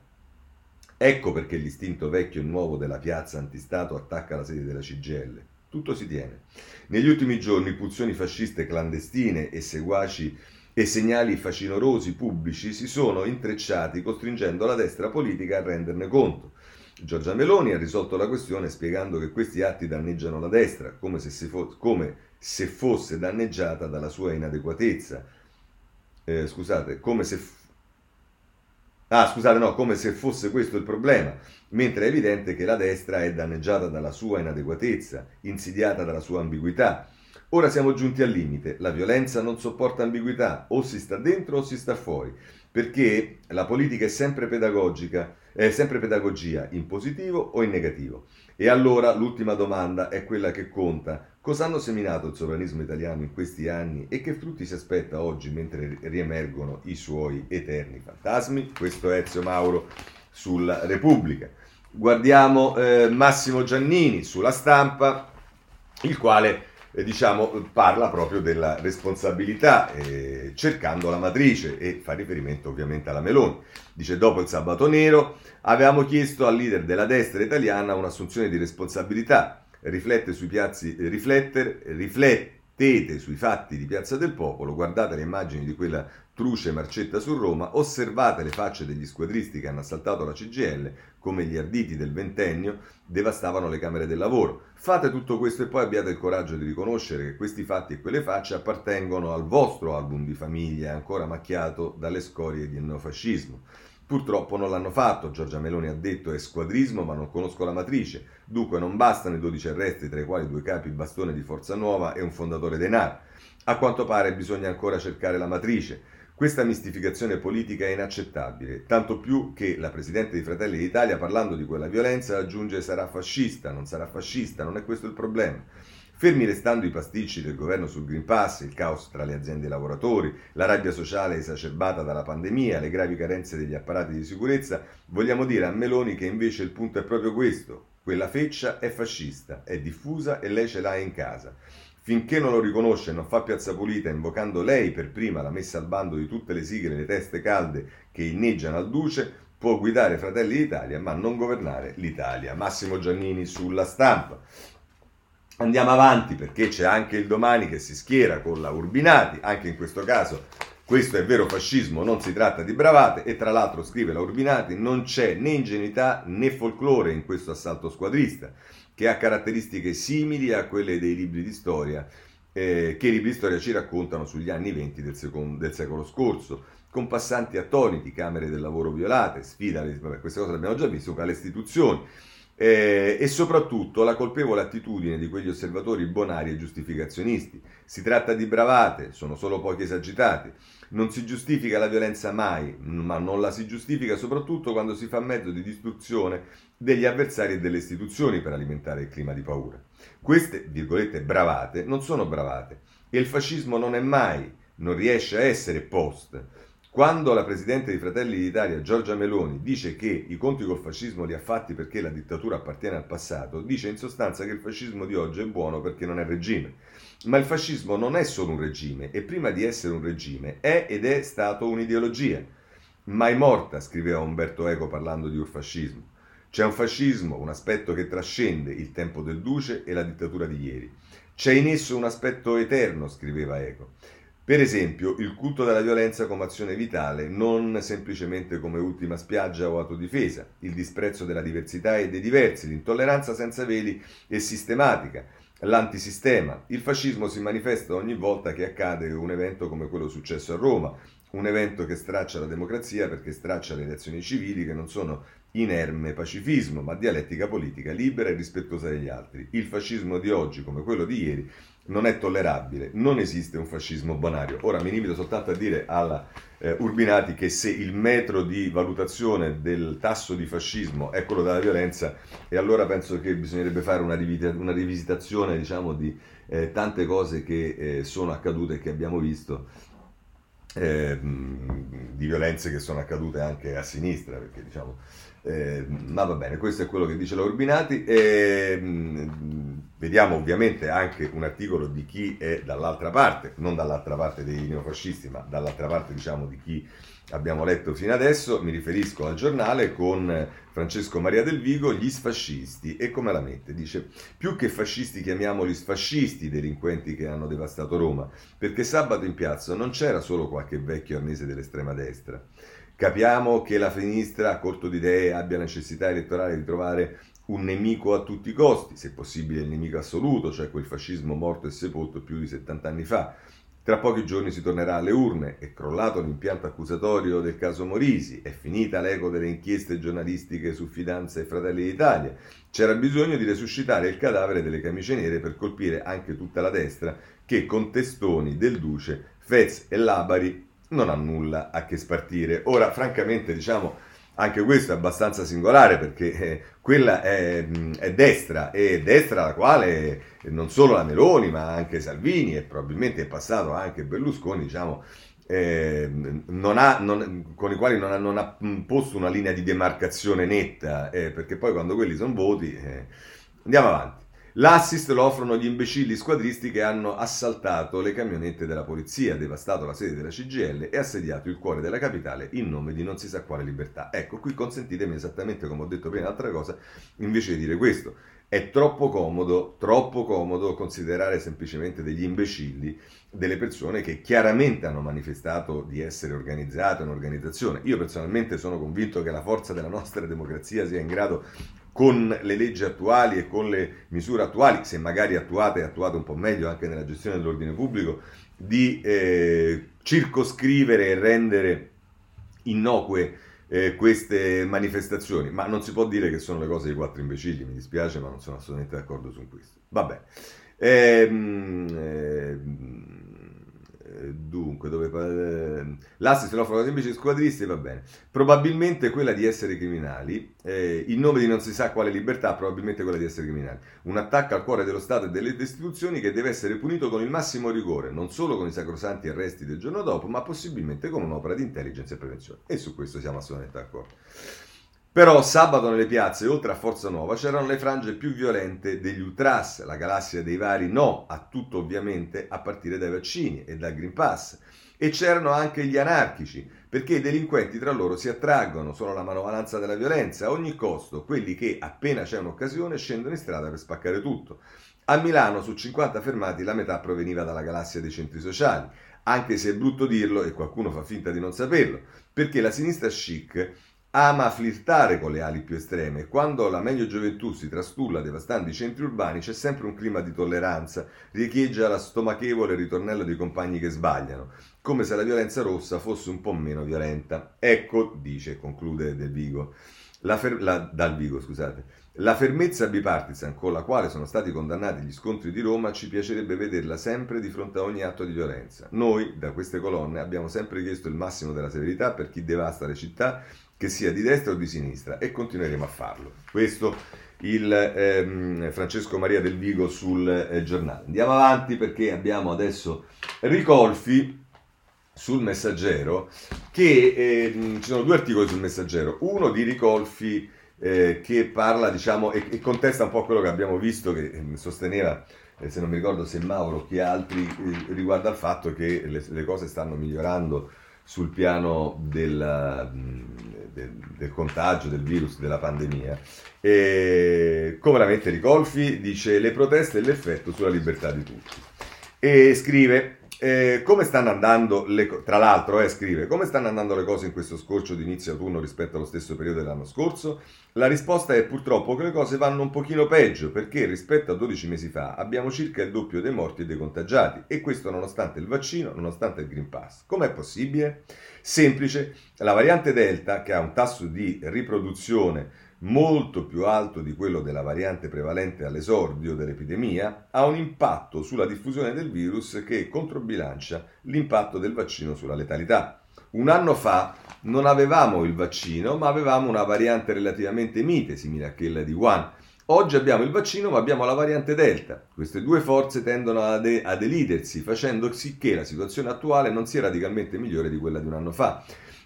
Ecco perché l'istinto vecchio e nuovo della piazza antistato attacca la sede della CGL. Tutto si tiene. Negli ultimi giorni pulsioni fasciste clandestine e seguaci e segnali facinorosi pubblici si sono intrecciati costringendo la destra politica a renderne conto. Giorgia Meloni ha risolto la questione spiegando che questi atti danneggiano la destra, come se, fo- come se fosse danneggiata dalla sua inadeguatezza. Eh, scusate, come se Ah, scusate, no, come se fosse questo il problema, mentre è evidente che la destra è danneggiata dalla sua inadeguatezza, insidiata dalla sua ambiguità. Ora siamo giunti al limite, la violenza non sopporta ambiguità, o si sta dentro o si sta fuori, perché la politica è sempre pedagogica, è sempre pedagogia, in positivo o in negativo. E allora l'ultima domanda è quella che conta. Cosa hanno seminato il sovranismo italiano in questi anni e che frutti si aspetta oggi mentre riemergono i suoi eterni fantasmi? Questo è Ezio Mauro sulla Repubblica. Guardiamo eh, Massimo Giannini sulla stampa, il quale eh, diciamo, parla proprio della responsabilità, eh, cercando la matrice e fa riferimento ovviamente alla Meloni. Dice, dopo il sabato nero avevamo chiesto al leader della destra italiana un'assunzione di responsabilità, riflette sui piazzi, riflette riflettete sui fatti di Piazza del Popolo, guardate le immagini di quella truce marcetta su Roma, osservate le facce degli squadristi che hanno assaltato la CGL, come gli arditi del ventennio devastavano le camere del lavoro. Fate tutto questo e poi abbiate il coraggio di riconoscere che questi fatti e quelle facce appartengono al vostro album di famiglia, ancora macchiato dalle scorie del neofascismo. Purtroppo non l'hanno fatto, Giorgia Meloni ha detto è squadrismo ma non conosco la matrice, dunque non bastano i 12 arresti tra i quali due capi bastone di Forza Nuova e un fondatore dei NAR. A quanto pare bisogna ancora cercare la matrice. Questa mistificazione politica è inaccettabile, tanto più che la Presidente di Fratelli d'Italia parlando di quella violenza aggiunge sarà fascista, non sarà fascista, non è questo il problema. Fermi restando i pasticci del governo sul Green Pass, il caos tra le aziende e i lavoratori, la rabbia sociale esacerbata dalla pandemia, le gravi carenze degli apparati di sicurezza, vogliamo dire a Meloni che invece il punto è proprio questo. Quella feccia è fascista, è diffusa e lei ce l'ha in casa. Finché non lo riconosce e non fa piazza pulita invocando lei per prima la messa al bando di tutte le sigle e le teste calde che inneggiano al duce, può guidare Fratelli d'Italia ma non governare l'Italia. Massimo Giannini sulla stampa. Andiamo avanti perché c'è anche il domani che si schiera con la Urbinati, anche in questo caso questo è vero fascismo, non si tratta di bravate. E tra l'altro scrive la Urbinati non c'è né ingenuità né folklore in questo assalto squadrista che ha caratteristiche simili a quelle dei libri di storia eh, che i libri di storia ci raccontano sugli anni venti del, del secolo scorso con passanti attoniti, camere del lavoro violate, sfida, queste cose le abbiamo già visto, alle istituzioni eh, e soprattutto la colpevole attitudine di quegli osservatori bonari e giustificazionisti. Si tratta di bravate, sono solo pochi esagitati. Non si giustifica la violenza mai, ma non la si giustifica soprattutto quando si fa mezzo di distruzione degli avversari e delle istituzioni per alimentare il clima di paura. Queste, virgolette, bravate non sono bravate e il fascismo non è mai, non riesce a essere post quando la Presidente di Fratelli d'Italia, Giorgia Meloni, dice che i conti col fascismo li ha fatti perché la dittatura appartiene al passato, dice in sostanza che il fascismo di oggi è buono perché non è regime. Ma il fascismo non è solo un regime e prima di essere un regime è ed è stato un'ideologia. Mai morta, scriveva Umberto Eco parlando di urfascismo. C'è un fascismo, un aspetto che trascende il tempo del duce e la dittatura di ieri. C'è in esso un aspetto eterno, scriveva Eco. Per esempio, il culto della violenza come azione vitale, non semplicemente come ultima spiaggia o autodifesa, il disprezzo della diversità e dei diversi, l'intolleranza senza veli e sistematica, l'antisistema. Il fascismo si manifesta ogni volta che accade un evento come quello successo a Roma, un evento che straccia la democrazia perché straccia le elezioni civili che non sono inerme pacifismo, ma dialettica politica libera e rispettosa degli altri. Il fascismo di oggi, come quello di ieri, non è tollerabile, non esiste un fascismo bonario. Ora mi limito soltanto a dire alla eh, Urbinati che se il metro di valutazione del tasso di fascismo è quello della violenza, e allora penso che bisognerebbe fare una, rivita- una rivisitazione diciamo, di eh, tante cose che eh, sono accadute e che abbiamo visto. Eh, di violenze che sono accadute anche a sinistra, perché diciamo, eh, ma va bene, questo è quello che dice la Urbinati. E, mh, vediamo ovviamente anche un articolo di chi è dall'altra parte, non dall'altra parte dei neofascisti, ma dall'altra parte diciamo di chi abbiamo letto fino adesso. Mi riferisco al giornale con Francesco Maria del Vigo, gli sfascisti. E come la mette? Dice, più che fascisti chiamiamoli sfascisti i delinquenti che hanno devastato Roma, perché sabato in piazza non c'era solo qualche vecchio arnese dell'estrema destra. Capiamo che la sinistra, a corto di idee, abbia necessità elettorale di trovare un nemico a tutti i costi, se possibile il nemico assoluto, cioè quel fascismo morto e sepolto più di 70 anni fa. Tra pochi giorni si tornerà alle urne, è crollato l'impianto accusatorio del caso Morisi, è finita l'eco delle inchieste giornalistiche su Fidanza e Fratelli d'Italia. C'era bisogno di resuscitare il cadavere delle camicie nere per colpire anche tutta la destra che con testoni del Duce, Fez e Labari non ha nulla a che spartire. Ora, francamente, diciamo, anche questo è abbastanza singolare perché eh, quella è, è, destra e destra la quale non solo la Meloni ma anche Salvini e probabilmente è passato anche Berlusconi, diciamo, eh, non ha, non, con i quali non ha, non ha, posto una linea di demarcazione netta, eh, perché poi quando quelli sono voti, eh, andiamo avanti. L'assist lo offrono gli imbecilli squadristi che hanno assaltato le camionette della polizia, devastato la sede della CGL e assediato il cuore della capitale in nome di non si sa quale libertà. Ecco, qui consentitemi esattamente come ho detto prima un'altra cosa, invece di dire questo. è troppo comodo, troppo comodo considerare semplicemente degli imbecilli delle persone che chiaramente hanno manifestato di essere organizzate, un'organizzazione. Io personalmente sono convinto che la forza della nostra democrazia sia in grado con le leggi attuali e con le misure attuali, se magari attuate e attuate un po' meglio anche nella gestione dell'ordine pubblico, di eh, circoscrivere e rendere innocue eh, queste manifestazioni, ma non si può dire che sono le cose dei quattro imbecilli, mi dispiace, ma non sono assolutamente d'accordo su questo. Vabbè. Ehm, ehm, dunque, dove, eh, l'asse xenofobo invece di squadristi va bene. Probabilmente quella di essere criminali, eh, in nome di non si sa quale libertà, probabilmente quella di essere criminali. Un attacco al cuore dello Stato e delle istituzioni che deve essere punito con il massimo rigore, non solo con i sacrosanti arresti del giorno dopo, ma possibilmente con un'opera di intelligence e prevenzione. E su questo siamo assolutamente d'accordo. Però sabato nelle piazze, oltre a Forza Nuova, c'erano le frange più violente degli ultras, la galassia dei vari no, a tutto ovviamente, a partire dai vaccini e dal Green Pass. E c'erano anche gli anarchici, perché i delinquenti tra loro si attraggono, sono la manovalanza della violenza, a ogni costo, quelli che appena c'è un'occasione scendono in strada per spaccare tutto. A Milano su 50 fermati la metà proveniva dalla galassia dei centri sociali, anche se è brutto dirlo e qualcuno fa finta di non saperlo, perché la sinistra chic ama flirtare con le ali più estreme. Quando la meglio gioventù si trastulla devastando i centri urbani c'è sempre un clima di tolleranza, riecheggia la stomachevole ritornello dei compagni che sbagliano, come se la violenza rossa fosse un po' meno violenta. Ecco, dice, conclude Del Vigo, la fer- la, dal Vigo, scusate. La fermezza bipartisan con la quale sono stati condannati gli scontri di Roma ci piacerebbe vederla sempre di fronte a ogni atto di violenza. Noi, da queste colonne, abbiamo sempre chiesto il massimo della severità per chi devasta le città che sia di destra o di sinistra e continueremo a farlo. Questo il ehm, Francesco Maria del Vigo sul eh, giornale. Andiamo avanti perché abbiamo adesso Ricolfi sul messaggero che eh, ci sono due articoli sul messaggero, uno di Ricolfi eh, che parla diciamo e, e, contesta un po' quello che abbiamo visto che eh, sosteneva eh, se non mi ricordo se Mauro che altri eh, riguarda il fatto che le, le cose stanno migliorando sul piano del, del, del, contagio, del virus, della pandemia. E, come la mette Ricolfi, dice le proteste e l'effetto sulla libertà di tutti. E scrive, eh, come stanno andando le tra l'altro eh, scrive, come stanno andando le cose in questo scorcio di inizio autunno rispetto allo stesso periodo dell'anno scorso? La risposta è purtroppo che le cose vanno un pochino peggio, perché rispetto a 12 mesi fa abbiamo circa il doppio dei morti e dei contagiati, e questo nonostante il vaccino, nonostante il Green Pass. Com'è possibile? Semplice, la variante Delta, che ha un tasso di riproduzione molto più alto di quello della variante prevalente all'esordio dell'epidemia, ha un impatto sulla diffusione del virus che controbilancia l'impatto del vaccino sulla letalità. Un anno fa non avevamo il vaccino, ma avevamo una variante relativamente mite, simile a quella di Wuhan. Oggi abbiamo il vaccino, ma abbiamo la variante Delta. Queste due forze tendono ad, ad elidersi, facendo sì che la situazione attuale non sia radicalmente migliore di quella di un anno fa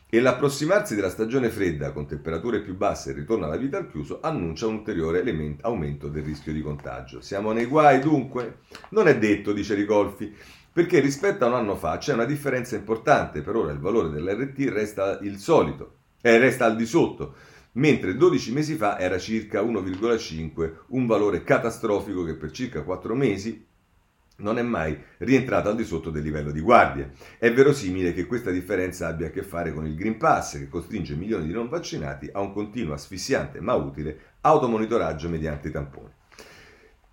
e l'approssimarsi della stagione fredda con temperature più basse e ritorno alla vita al chiuso annuncia un ulteriore elemento, aumento del rischio di contagio. Siamo nei guai dunque? Non è detto, dice Ricolfi, perché rispetto a un anno fa c'è una differenza importante, per ora il valore dell'RT resta il solito, eh, resta al di sotto, mentre 12 mesi fa era circa 1,5, un valore catastrofico che per circa 4 mesi non è mai rientrata al di sotto del livello di guardia. È verosimile che questa differenza abbia a che fare con il Green Pass che costringe milioni di non vaccinati a un continuo asfissiante ma utile automonitoraggio mediante i tamponi.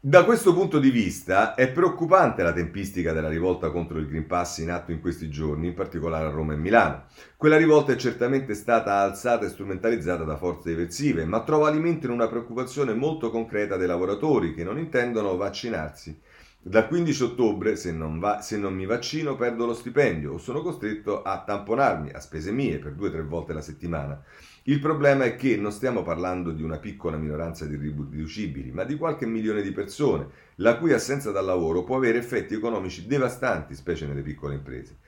Da questo punto di vista è preoccupante la tempistica della rivolta contro il Green Pass in atto in questi giorni, in particolare a Roma e Milano. Quella rivolta è certamente stata alzata e strumentalizzata da forze diversive, ma trova alimento in una preoccupazione molto concreta dei lavoratori che non intendono vaccinarsi dal 15 ottobre, se non, va, se non, mi vaccino, perdo lo stipendio o sono costretto a tamponarmi a spese mie per due o tre volte la settimana. Il problema è che non stiamo parlando di una piccola minoranza di riducibili, ma di qualche milione di persone, la cui assenza dal lavoro può avere effetti economici devastanti, specie nelle piccole imprese.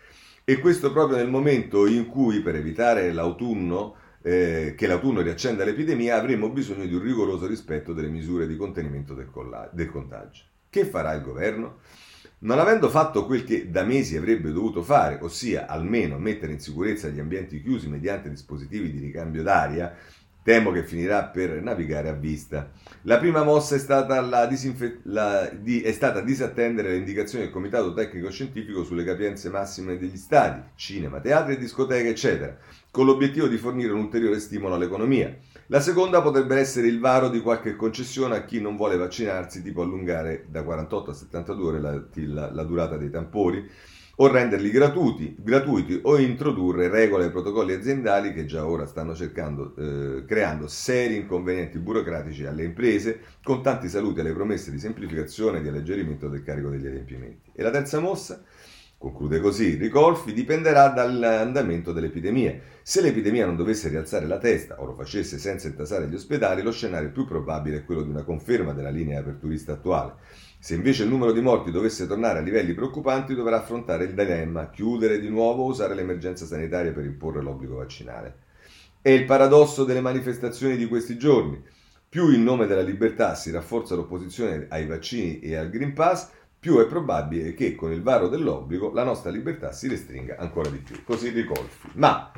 E questo proprio nel momento in cui, per evitare l'autunno, eh, che l'autunno riaccenda l'epidemia, avremo bisogno di un rigoroso rispetto delle misure di contenimento del, colla- del contagio. Che farà il governo? Non avendo fatto quel che da mesi avrebbe dovuto fare, ossia almeno mettere in sicurezza gli ambienti chiusi mediante dispositivi di ricambio d'aria, Temo che finirà per navigare a vista. La prima mossa è stata, la disinfe- la, di, è stata disattendere le indicazioni del Comitato Tecnico Scientifico sulle capienze massime degli stadi, cinema, teatri discoteche, eccetera, con l'obiettivo di fornire un ulteriore stimolo all'economia. La seconda potrebbe essere il varo di qualche concessione a chi non vuole vaccinarsi, tipo allungare da 48 a 72 ore la, la, la durata dei tamponi o renderli gratuiti, gratuiti, o introdurre regole e protocolli aziendali che già ora stanno cercando, eh, creando seri inconvenienti burocratici alle imprese, con tanti saluti alle promesse di semplificazione e di alleggerimento del carico degli adempimenti. E la terza mossa? Conclude così, Ricolfi dipenderà dall'andamento dell'epidemia. Se l'epidemia non dovesse rialzare la testa o lo facesse senza intasare gli ospedali, lo scenario più probabile è quello di una conferma della linea aperturista attuale. Se invece il numero di morti dovesse tornare a livelli preoccupanti, dovrà affrontare il dilemma, chiudere di nuovo o usare l'emergenza sanitaria per imporre l'obbligo vaccinale. È il paradosso delle manifestazioni di questi giorni. Più in nome della libertà si rafforza l'opposizione ai vaccini e al Green Pass, più è probabile che con il varo dell'obbligo la nostra libertà si restringa ancora di più. Così ricolfi. Ma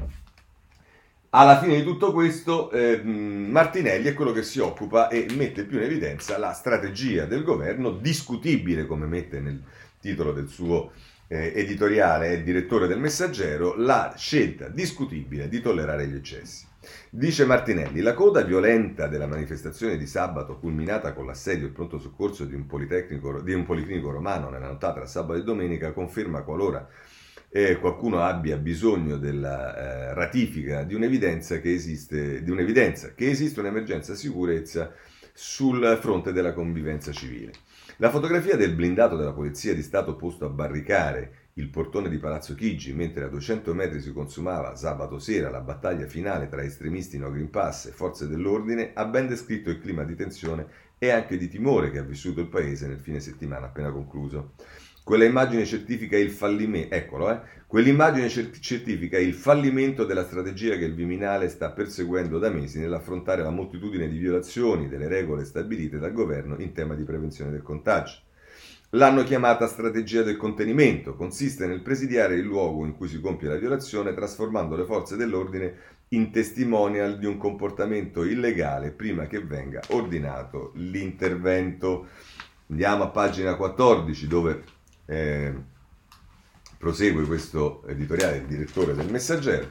alla fine di tutto questo, eh, Martinelli è quello che si occupa e mette più in evidenza la strategia del governo, discutibile come mette nel titolo del suo eh, editoriale e direttore del Messaggero, la scelta discutibile di tollerare gli eccessi. Dice Martinelli, la coda violenta della manifestazione di sabato, culminata con l'assedio e il pronto soccorso di un, di un policlinico romano nella nottata tra sabato e domenica, conferma qualora eh, qualcuno abbia bisogno della eh, ratifica di un'evidenza che esiste, di un'evidenza che esiste un'emergenza sicurezza sul fronte della convivenza civile. La fotografia del blindato della Polizia di Stato posto a barricare il portone di Palazzo Chigi, mentre a 200 metri si consumava sabato sera la battaglia finale tra estremisti no Green Pass e forze dell'ordine, ha ben descritto il clima di tensione e anche di timore che ha vissuto il paese nel fine settimana appena concluso. Quella immagine certifica il fallimento, eccolo, eh? Quell'immagine certifica il fallimento della strategia che il Viminale sta perseguendo da mesi nell'affrontare la moltitudine di violazioni delle regole stabilite dal governo in tema di prevenzione del contagio. L'hanno chiamata strategia del contenimento, consiste nel presidiare il luogo in cui si compie la violazione trasformando le forze dell'ordine in testimonial di un comportamento illegale prima che venga ordinato l'intervento. Andiamo a pagina 14 dove eh, prosegue questo editoriale del direttore del Messaggero,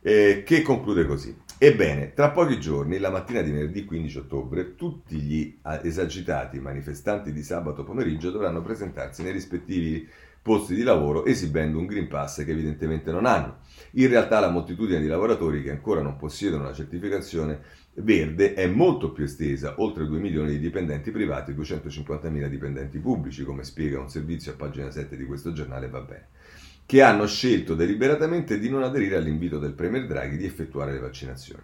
eh, che conclude così. Ebbene, tra pochi giorni, la mattina di venerdì 15 ottobre, tutti gli esagitati manifestanti di sabato pomeriggio dovranno presentarsi nei rispettivi posti di lavoro esibendo un Green Pass che evidentemente non hanno. In realtà la moltitudine di lavoratori che ancora non possiedono la certificazione verde è molto più estesa, oltre 2 milioni di dipendenti privati e 250 mila dipendenti pubblici, come spiega un servizio a pagina 7 di questo giornale, va bene, che hanno scelto deliberatamente di non aderire all'invito del Premier Draghi di effettuare le vaccinazioni.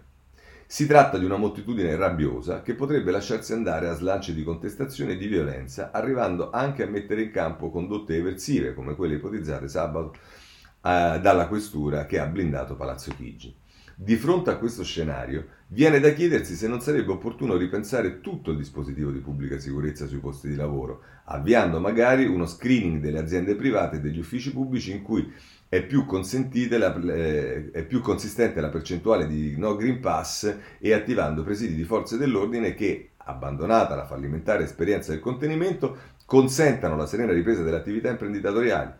Si tratta di una moltitudine rabbiosa che potrebbe lasciarsi andare a slanci di contestazione e di violenza, arrivando anche a mettere in campo condotte eversive come quelle ipotizzate sabato eh, dalla questura che ha blindato Palazzo Chigi. Di fronte a questo scenario, viene da chiedersi se non sarebbe opportuno ripensare tutto il dispositivo di pubblica sicurezza sui posti di lavoro, avviando magari uno screening delle aziende private e degli uffici pubblici in cui è più, la, eh, è più consistente la percentuale di no Green Pass e attivando presidi di forze dell'ordine che, abbandonata la fallimentare esperienza del contenimento, consentano la serena ripresa delle attività imprenditoriali,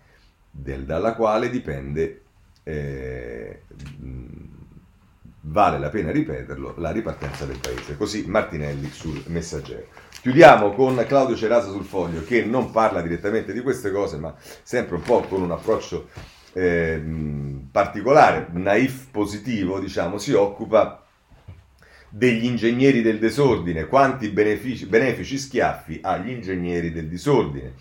del, dalla quale dipende eh, vale la pena ripeterlo, la ripartenza del paese. Così Martinelli sul messaggero. Chiudiamo con Claudio Cerasa sul foglio che non parla direttamente di queste cose, ma sempre un po' con un approccio eh, particolare, naif positivo, diciamo, si occupa degli ingegneri del disordine, quanti benefici, benefici schiaffi agli ingegneri del disordine.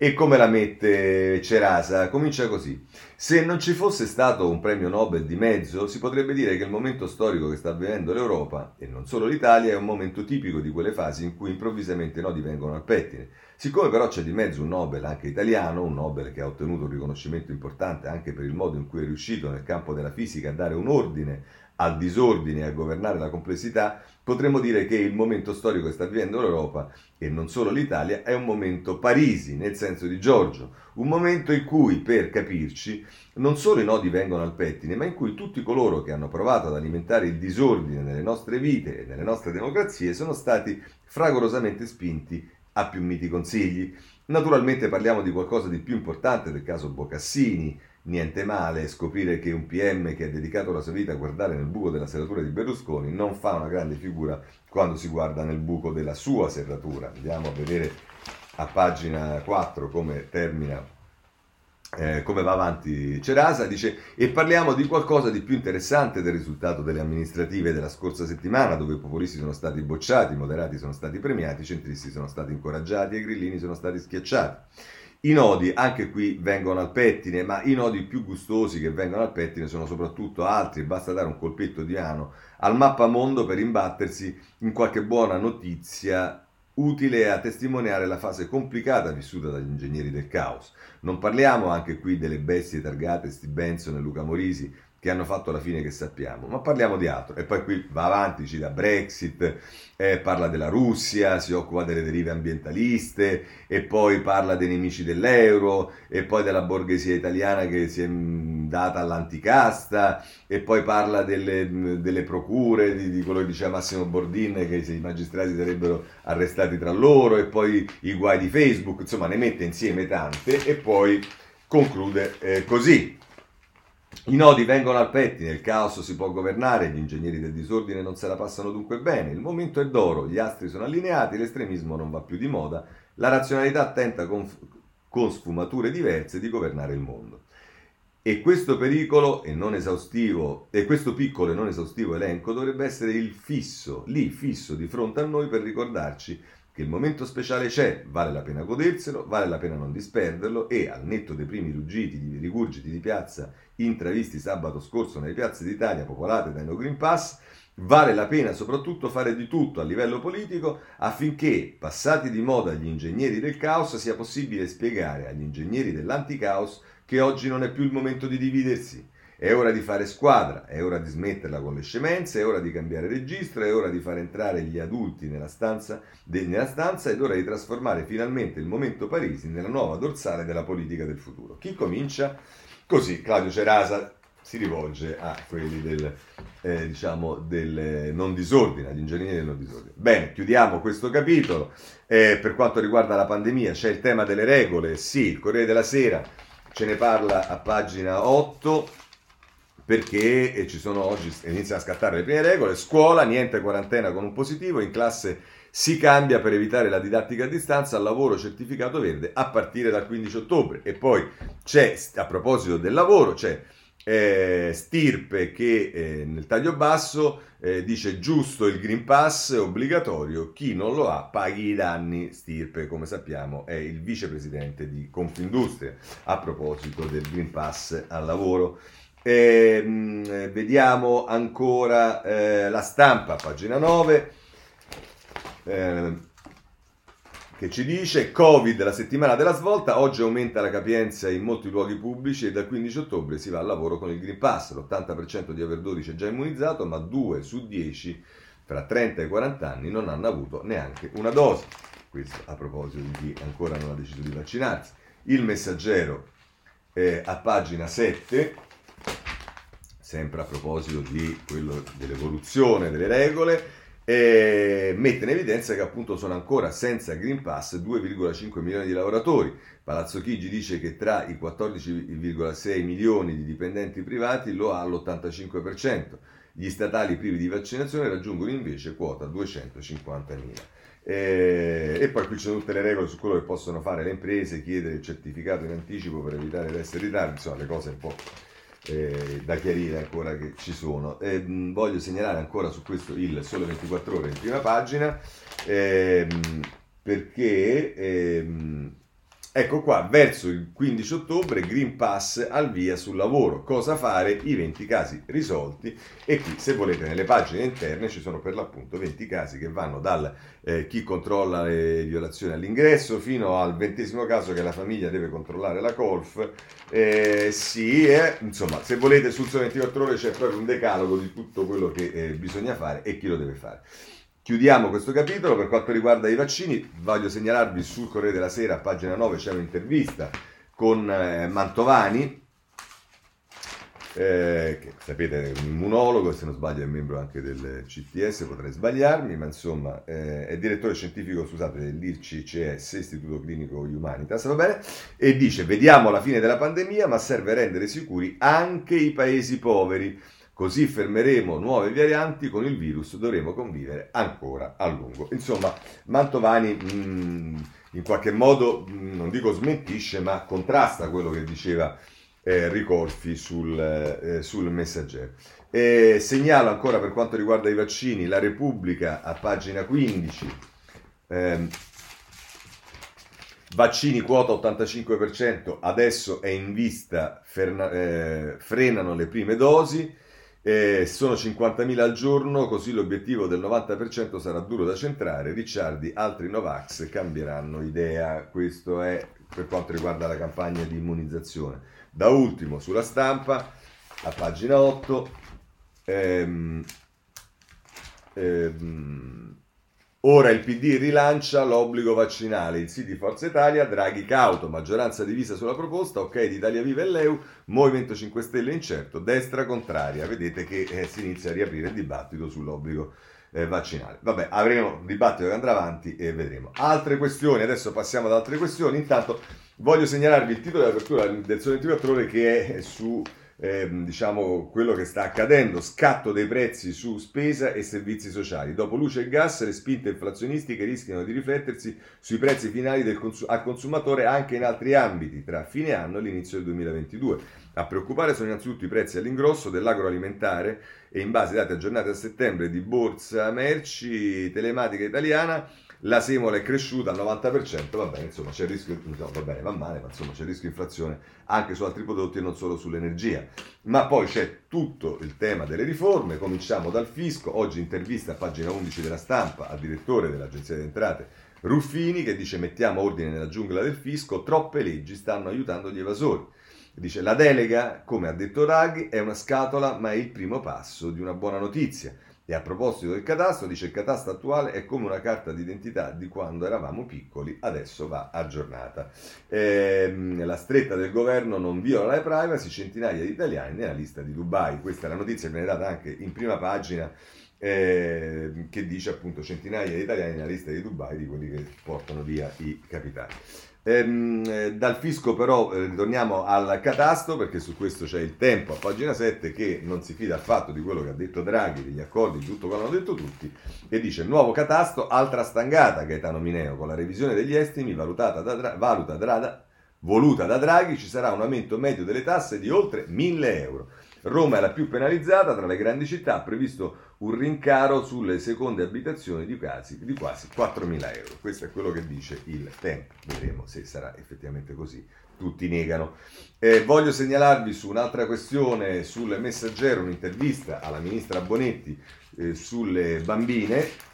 E come la mette Cerasa? Comincia così. Se non ci fosse stato un premio Nobel di mezzo, si potrebbe dire che il momento storico che sta avvenendo l'Europa, e non solo l'Italia, è un momento tipico di quelle fasi in cui improvvisamente i nodi vengono al pettine. Siccome però c'è di mezzo un Nobel anche italiano, un Nobel che ha ottenuto un riconoscimento importante anche per il modo in cui è riuscito nel campo della fisica a dare un ordine al disordine e a governare la complessità, potremmo dire che il momento storico che sta vivendo l'Europa e non solo l'Italia è un momento Parisi, nel senso di Giorgio, un momento in cui, per capirci, non solo i nodi vengono al pettine, ma in cui tutti coloro che hanno provato ad alimentare il disordine nelle nostre vite e nelle nostre democrazie sono stati fragorosamente spinti a più miti consigli. Naturalmente parliamo di qualcosa di più importante del caso Bocassini, niente male scoprire che un PM che ha dedicato la sua vita a guardare nel buco della serratura di Berlusconi non fa una grande figura quando si guarda nel buco della sua serratura. Andiamo a vedere a pagina 4 come termina eh, come va avanti Cerasa, dice e parliamo di qualcosa di più interessante del risultato delle amministrative della scorsa settimana dove i populisti sono stati bocciati, i moderati sono stati premiati, i centristi sono stati incoraggiati e i grillini sono stati schiacciati. I nodi anche qui vengono al pettine, ma i nodi più gustosi che vengono al pettine sono soprattutto altri, basta dare un colpetto di mano al mappamondo per imbattersi in qualche buona notizia utile a testimoniare la fase complicata vissuta dagli ingegneri del caos. Non parliamo anche qui delle bestie targate Steve Benson e Luca Morisi, che hanno fatto la fine che sappiamo, ma parliamo di altro. E poi qui va avanti, ci da Brexit, eh, parla della Russia, si occupa delle derive ambientaliste, e poi parla dei nemici dell'euro, e poi della borghesia italiana che si è mm, data all'anticasta, e poi parla delle, delle procure, di, di, quello che diceva Massimo Bordin, che i magistrati sarebbero arrestati tra loro, e poi i guai di Facebook, insomma ne mette insieme tante, e poi conclude eh, così. I nodi vengono al pettine, il caos si può governare, gli ingegneri del disordine non se la passano dunque bene, il momento è d'oro, gli astri sono allineati, l'estremismo non va più di moda, la razionalità tenta con, con sfumature diverse di governare il mondo. E questo pericolo e non esaustivo, e questo piccolo e non esaustivo elenco dovrebbe essere il fisso, lì fisso di fronte a noi per ricordarci che il momento speciale c'è, vale la pena goderselo, vale la pena non disperderlo e al netto dei primi ruggiti di rigurgiti di piazza intravisti sabato scorso nelle piazze d'Italia popolate dai No Green Pass, vale la pena soprattutto fare di tutto a livello politico affinché, passati di moda gli ingegneri del caos, sia possibile spiegare agli ingegneri dell'anticaos che oggi non è più il momento di dividersi è ora di fare squadra, è ora di smetterla con le scemenze, è ora di cambiare registro, è ora di far entrare gli adulti nella stanza, de, nella stanza ed ora di trasformare finalmente il momento Parisi nella nuova dorsale della politica del futuro. Chi comincia? Così Claudio Cerasa si rivolge a quelli del, eh, diciamo, del non disordine, agli ingegneri del non disordine. Bene, chiudiamo questo capitolo. Eh, per quanto riguarda la pandemia c'è il tema delle regole, sì, il Corriere della Sera ce ne parla a pagina 8 perché eh, ci sono oggi, iniziano a scattare le prime regole, scuola, niente quarantena con un positivo, in classe si cambia per evitare la didattica a distanza al lavoro certificato verde a partire dal 15 ottobre. E poi c'è, a proposito del lavoro, c'è eh, Stirpe che eh, nel taglio basso eh, dice giusto il Green Pass obbligatorio, chi non lo ha paghi i danni. Stirpe, come sappiamo, è il vicepresidente di Confindustria a proposito del Green Pass al lavoro. Eh, vediamo ancora eh, la stampa, pagina 9, eh, che ci dice Covid, la settimana della svolta, oggi aumenta la capienza in molti luoghi pubblici e dal 15 ottobre si va al lavoro con il Green Pass. L'80% di over 12 è già immunizzato, ma 2 su 10 fra 30 e 40 anni non hanno avuto neanche una dose. Questo a proposito di chi ancora non ha deciso di vaccinarsi. Il messaggero eh, a pagina 7 sempre a proposito di quello dell'evoluzione delle regole, e mette in evidenza che appunto sono ancora senza Green Pass 2,5 milioni di lavoratori. Palazzo Chigi dice che tra i 14,6 milioni di dipendenti privati lo ha l'85%. Gli statali privi di vaccinazione raggiungono invece quota 250 mila. E, e, poi qui ci sono tutte le regole su quello che possono fare le imprese, chiedere il certificato in anticipo per evitare di essere in ritardo, insomma le cose un po' eh, da chiarire ancora che ci sono. Eh, voglio segnalare ancora su questo il Sole 24 ore in prima pagina ehm, perché ehm, Ecco qua, verso il 15 ottobre, Green Pass al via sul lavoro. Cosa fare? I 20 casi risolti. E qui, se volete, nelle pagine interne ci sono per l'appunto 20 casi che vanno dal eh, chi controlla le violazioni all'ingresso fino al ventesimo caso che la famiglia deve controllare la colf. Eh, sì, eh, insomma, se volete sul 24 ore c'è proprio un decalogo di tutto quello che eh, bisogna fare e chi lo deve fare. Chiudiamo questo capitolo per quanto riguarda i vaccini. Voglio segnalarvi sul Corriere della Sera, a pagina 9, c'è un'intervista con eh, Mantovani eh, che sapete è un immunologo, se non sbaglio è membro anche del CTS, potrei sbagliarmi, ma insomma eh, è direttore scientifico, scusate, dell'IRCCS, Istituto Clinico Humanitas, va bene? E dice, vediamo la fine della pandemia, ma serve rendere sicuri anche i paesi poveri. Così fermeremo nuove varianti, con il virus dovremo convivere ancora a lungo. Insomma, Mantovani mh, mm, in qualche modo, mh, mm, non dico smentisce, ma contrasta quello che diceva eh, Ricorfi sul, eh, sul messaggero. E segnalo ancora per quanto riguarda i vaccini, la Repubblica a pagina 15. Ehm, vaccini quota 85%, adesso è in vista, ferna, eh, frenano le prime dosi, eh, sono 50.000 al giorno, così l'obiettivo del 90% sarà duro da centrare. Ricciardi, altri Novax cambieranno idea. Questo è per quanto riguarda la campagna di immunizzazione. Da ultimo, sulla stampa, a pagina 8, ehm, ehm, ora il PD rilancia l'obbligo vaccinale, il sì di Forza Italia, Draghi cauto, maggioranza divisa sulla proposta, ok di Italia Viva e Leu, Movimento 5 Stelle incerto, destra contraria, vedete che eh, si inizia a riaprire il dibattito sull'obbligo eh, vaccinale. Vabbè, avremo un dibattito che andrà avanti e vedremo. Altre questioni, adesso passiamo ad altre questioni, intanto Voglio segnalarvi il titolo di apertura del Sole 24 Ore che è su eh, diciamo quello che sta accadendo, scatto dei prezzi su spesa e servizi sociali. Dopo luce e gas, le spinte inflazionistiche rischiano di riflettersi sui prezzi finali cons- al consumatore anche in altri ambiti, tra fine anno e l'inizio del 2022. A preoccupare sono innanzitutto i prezzi all'ingrosso dell'agroalimentare e in base ai dati aggiornati a settembre di Borsa Merci Telematica Italiana la semola è cresciuta al 90%, va bene, insomma c'è il rischio, no, va bene, va male, ma insomma c'è il rischio di inflazione anche su altri prodotti e non solo sull'energia. Ma poi c'è tutto il tema delle riforme, cominciamo dal fisco, oggi intervista a pagina 11 della stampa al direttore dell'Agenzia delle Entrate, Ruffini, che dice mettiamo ordine nella giungla del fisco, troppe leggi stanno aiutando gli evasori. Dice la delega, come ha detto Draghi, è una scatola ma è il primo passo di una buona notizia. E a proposito del catasto, dice il catasto attuale è come una carta d'identità di quando eravamo piccoli, adesso va aggiornata. Ehm, la stretta del governo non viola la privacy, centinaia di italiani nella lista di Dubai. Questa è la notizia che viene data anche in prima pagina eh, che dice appunto centinaia di italiani nella lista di Dubai di quelli che portano via i capitali. Ehm, dal fisco però eh, ritorniamo al catasto perché su questo c'è il tempo a pagina 7 che non si fida affatto di quello che ha detto Draghi, degli accordi, di tutto quello che hanno detto tutti e dice nuovo catasto, altra stangata Gaetano Mineo con la revisione degli estimi valutata da, valuta da, voluta da Draghi ci sarà un aumento medio delle tasse di oltre 1000 euro. Roma è la più penalizzata tra le grandi città, ha previsto un rincaro sulle seconde abitazioni di, quasi, di quasi 4.000 euro. Questo è quello che dice il tempo, vedremo se sarà effettivamente così. Tutti negano. Eh, voglio segnalarvi su un'altra questione sul messaggero, un'intervista alla ministra Bonetti eh, sulle bambine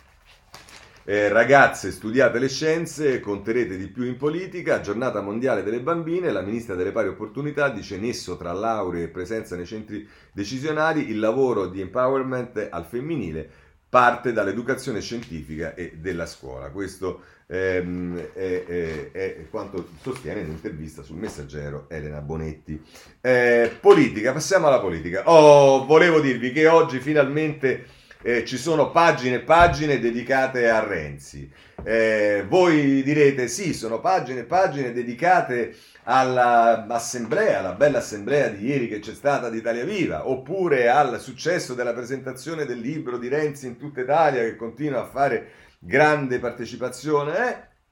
eh, ragazze, studiate le scienze, conterete di più in politica. Giornata mondiale delle bambine. La ministra delle pari opportunità dice nesso tra lauree e presenza nei centri decisionali. Il lavoro di empowerment al femminile parte dall'educazione scientifica e della scuola. Questo ehm, è, è, è, quanto sostiene in un'intervista sul messaggero Elena Bonetti. Eh, politica, passiamo alla politica. Oh, volevo dirvi che oggi finalmente eh, ci sono pagine e pagine dedicate a Renzi. Eh, voi direte sì, sono pagine e pagine dedicate all'assemblea, alla bella assemblea di ieri che c'è stata di Italia Viva, oppure al successo della presentazione del libro di Renzi in tutta Italia che continua a fare grande partecipazione.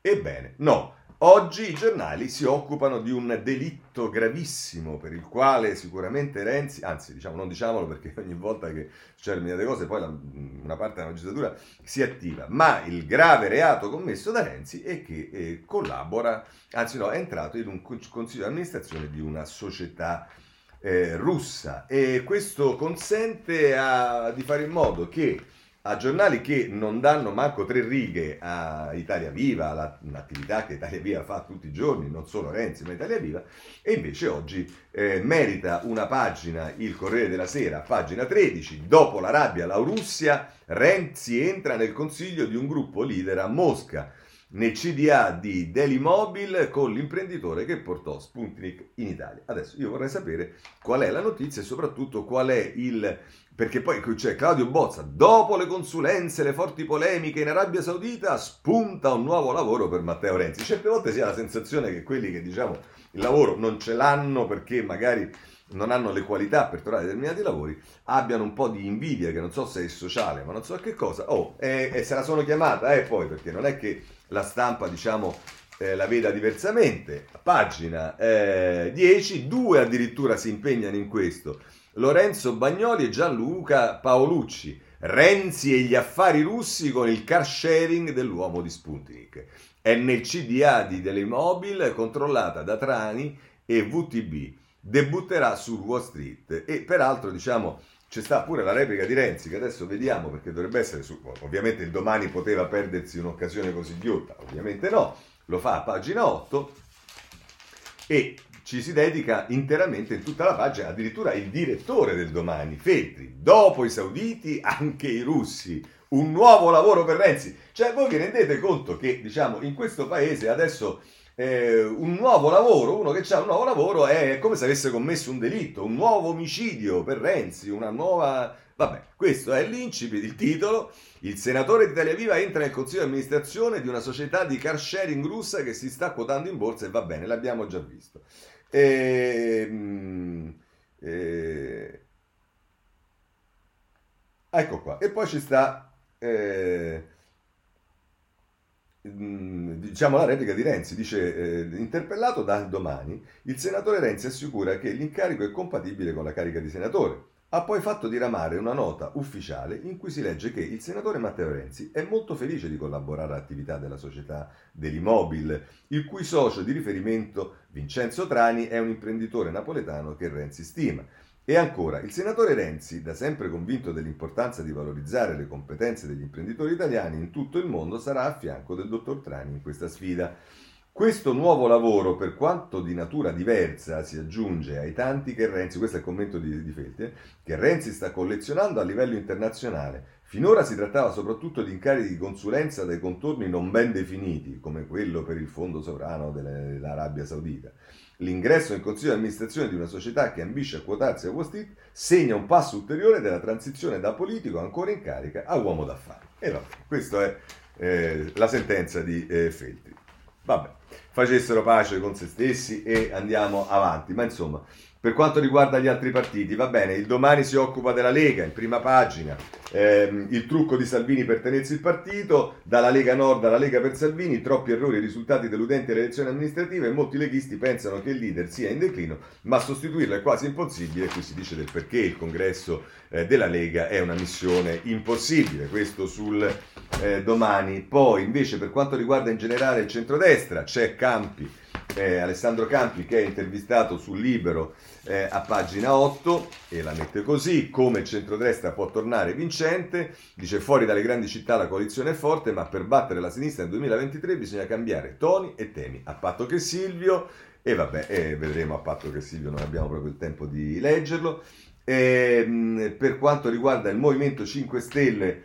Eh? Ebbene, no. Oggi i giornali si occupano di un delitto gravissimo per il quale sicuramente Renzi, anzi diciamo, non diciamolo perché ogni volta che determinate cose poi la, una parte della magistratura si attiva, ma il grave reato commesso da Renzi è che eh, collabora, anzi no, è entrato in un consiglio di amministrazione di una società eh, russa. E questo consente a, di fare in modo che a giornali che non danno manco tre righe a Italia Viva, l'attività che Italia Viva fa tutti i giorni, non solo Renzi, ma Italia Viva, e invece oggi eh, merita una pagina il Corriere della Sera, pagina 13, dopo la rabbia, la Russia, Renzi entra nel consiglio di un gruppo leader a Mosca. nel CDA di Delimobil con l'imprenditore che portò Spuntnik in Italia. Adesso io vorrei sapere qual è la notizia e soprattutto qual è il... perché poi c'è cioè, Claudio Bozza, dopo le consulenze, le forti polemiche in Arabia Saudita, spunta un nuovo lavoro per Matteo Renzi. Certe volte si ha la sensazione che quelli che diciamo il lavoro non ce l'hanno perché magari non hanno le qualità per trovare determinati lavori, abbiano un po' di invidia, che non so se è sociale, ma non so che cosa. Oh, e, e se la sono chiamata, eh, poi, perché non è che la stampa, diciamo, eh, la veda diversamente. Pagina eh, 10, due addirittura si impegnano in questo. Lorenzo Bagnoli e Gianluca Paolucci. Renzi e gli affari russi con il car sharing dell'uomo di Sputnik. È nel CDA di Delemobil controllata da Trani e VTB debutterà su Wall Street e peraltro diciamo c'è sta pure la replica di Renzi che adesso vediamo perché dovrebbe essere su ovviamente il domani poteva perdersi un'occasione così ghiotta ovviamente no lo fa a pagina 8 e ci si dedica interamente in tutta la pagina addirittura il direttore del domani Feltri. Dopo i sauditi anche i russi. Un nuovo lavoro per Renzi. Cioè voi vi rendete conto che diciamo in questo paese adesso eh, un nuovo lavoro, uno che ha un nuovo lavoro è come se avesse commesso un delitto, un nuovo omicidio per Renzi, una nuova... Vabbè, questo è l'incipit, il titolo. Il senatore di Italia Viva entra nel consiglio di amministrazione di una società di car sharing russa che si sta quotando in borsa e va bene, l'abbiamo già visto. E, ehm, e, eh, ecco qua. E poi ci sta... Eh, diciamo la replica di Renzi, dice eh, interpellato da domani, il senatore Renzi assicura che l'incarico è compatibile con la carica di senatore. Ha poi fatto diramare una nota ufficiale in cui si legge che il senatore Matteo Renzi è molto felice di collaborare all'attività della società dell'Immobil, il cui socio di riferimento Vincenzo Trani è un imprenditore napoletano che Renzi stima. E ancora, il senatore Renzi, da sempre convinto dell'importanza di valorizzare le competenze degli imprenditori italiani in tutto il mondo, sarà a fianco del dottor Trani in questa sfida. Questo nuovo lavoro, per quanto di natura diversa, si aggiunge ai tanti che Renzi, questo è il commento di, di Felti, eh, che Renzi sta collezionando a livello internazionale. Finora si trattava soprattutto di incarichi di consulenza dai contorni non ben definiti, come quello per il fondo sovrano dell'Arabia Saudita. L'ingresso in consiglio di amministrazione di una società che ambisce a quotarsi a Wall Street segna un passo ulteriore della transizione da politico ancora in carica a uomo d'affari. E vabbè, questa è eh, la sentenza di eh, Feltri. Vabbè, facessero pace con se stessi e andiamo avanti. Ma insomma, per quanto riguarda gli altri partiti, va bene, il domani si occupa della Lega, in prima pagina, ehm, il trucco di Salvini per tenersi il partito, dalla Lega Nord alla Lega per Salvini, troppi errori risultati deludenti alle elezioni amministrative e molti leghisti pensano che il leader sia in declino, ma sostituirlo è quasi impossibile, qui si dice del perché il congresso eh, della Lega è una missione impossibile, questo sul eh, domani. Poi invece per quanto riguarda in generale il centrodestra, c'è Campi, eh, Alessandro Campi che è intervistato sul Libero eh, a pagina 8 e la mette così, come il centrodestra può tornare vincente, dice fuori dalle grandi città la coalizione è forte, ma per battere la sinistra nel 2023 bisogna cambiare toni e temi, a patto che Silvio, e vabbè, eh, vedremo a patto che Silvio non abbiamo proprio il tempo di leggerlo, eh, per quanto riguarda il Movimento 5 Stelle,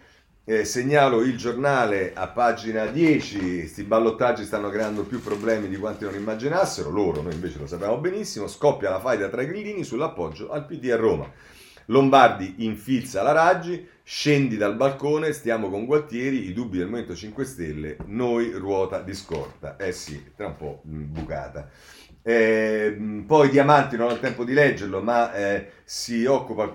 eh, segnalo il giornale a pagina 10, questi ballottaggi stanno creando più problemi di quanti non immaginassero, loro, noi invece lo sappiamo benissimo, scoppia la faida tra i grillini sull'appoggio al PD a Roma. Lombardi infilza la Raggi, scendi dal balcone, stiamo con Gualtieri, i dubbi del Movimento 5 Stelle, noi ruota di scorta. Eh sì, tra un po' bucata. Eh, poi Diamanti non ho il tempo di leggerlo, ma eh, si occupa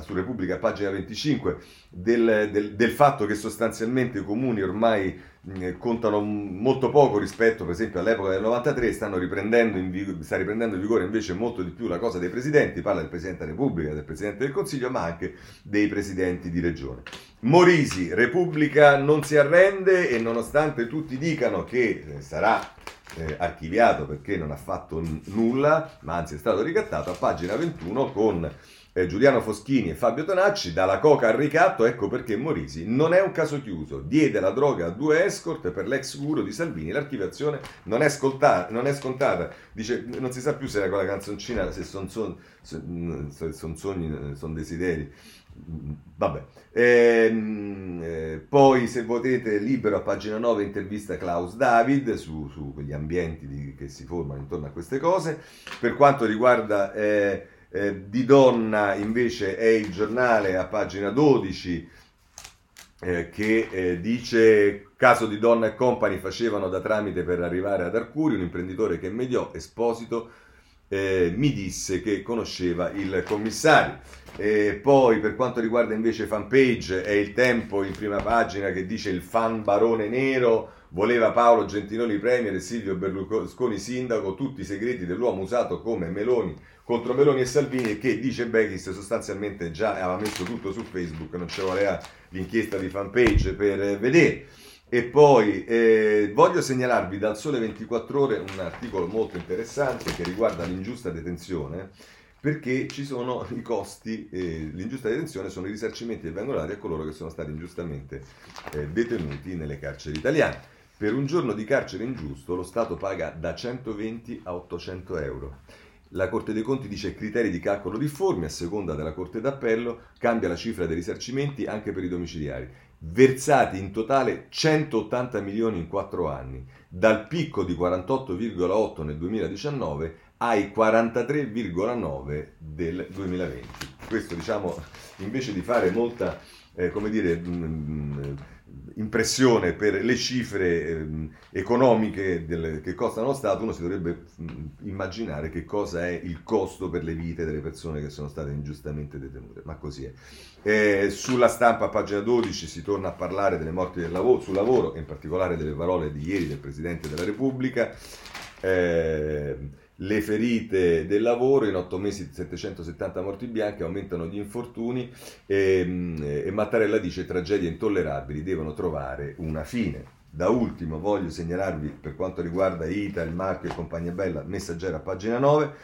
su Repubblica, pagina 25, del, del, del, fatto che sostanzialmente i comuni ormai mh, contano molto poco rispetto, per esempio, all'epoca del 93, stanno riprendendo in, sta riprendendo in vigore invece molto di più la cosa dei presidenti, parla del Presidente della Repubblica, del Presidente del Consiglio, ma anche dei presidenti di regione. Morisi, Repubblica non si arrende e nonostante tutti dicano che eh, sarà eh, archiviato perché non ha fatto n- nulla, ma anzi è stato ricattato a pagina 21 con eh, Giuliano Foschini e Fabio Tonacci, dalla coca al ricatto, ecco perché Morisi non è un caso chiuso. Diede la droga a due escort per l'ex guru di Salvini. L'archiviazione non è, scoltata, non è scontata. Dice, non si sa più se era quella canzoncina, se sono son, son, son sogni, sono desideri. Vabbè. Ehm, eh, poi, se potete, libero a pagina 9 intervista Klaus David su, su quegli ambienti di, che si formano intorno a queste cose. Per quanto riguarda... Eh, eh, di donna invece è il giornale a pagina 12 eh, che eh, dice caso di donna e company facevano da tramite per arrivare ad Arcuri, un imprenditore che mediò, Esposito, eh, mi disse che conosceva il commissario. E poi per quanto riguarda invece fanpage è il tempo in prima pagina che dice il fan barone nero voleva Paolo Gentiloni premier e Silvio Berlusconi sindaco, tutti i segreti dell'uomo usato come Meloni contro Meloni e Salvini che dice Bechis sostanzialmente già aveva messo tutto su Facebook, non ci voleva l'inchiesta di fanpage per vedere. E poi eh, voglio segnalarvi dal Sole 24 Ore un articolo molto interessante che riguarda l'ingiusta detenzione, perché ci sono i costi, eh, l'ingiusta detenzione sono i risarcimenti che vengono dati a coloro che sono stati ingiustamente eh, detenuti nelle carceri italiane. Per un giorno di carcere ingiusto lo Stato paga da 120 a 800 euro. La Corte dei Conti dice criteri di calcolo difformi, a seconda della Corte d'Appello cambia la cifra dei risarcimenti anche per i domiciliari. Versati in totale 180 milioni in 4 anni, dal picco di 48,8 nel 2019 ai 43,9 del 2020. Questo diciamo invece di fare molta, eh, come dire, mh, mm, mh, impressione per le cifre eh, economiche del, che costano lo Stato, uno si dovrebbe mh, immaginare che cosa è il costo per le vite delle persone che sono state ingiustamente detenute, ma così è. Eh, sulla stampa, pagina 12, si torna a parlare delle morti del lavoro, sul lavoro, e in particolare delle parole di ieri del Presidente della Repubblica. Eh, le ferite del lavoro, in otto mesi 770 morti bianche, aumentano gli infortuni e, e Mattarella dice tragedie intollerabili devono trovare una fine. Da ultimo voglio segnalarvi per quanto riguarda Ita, il Marchio e compagnia bella, messaggera pagina 9,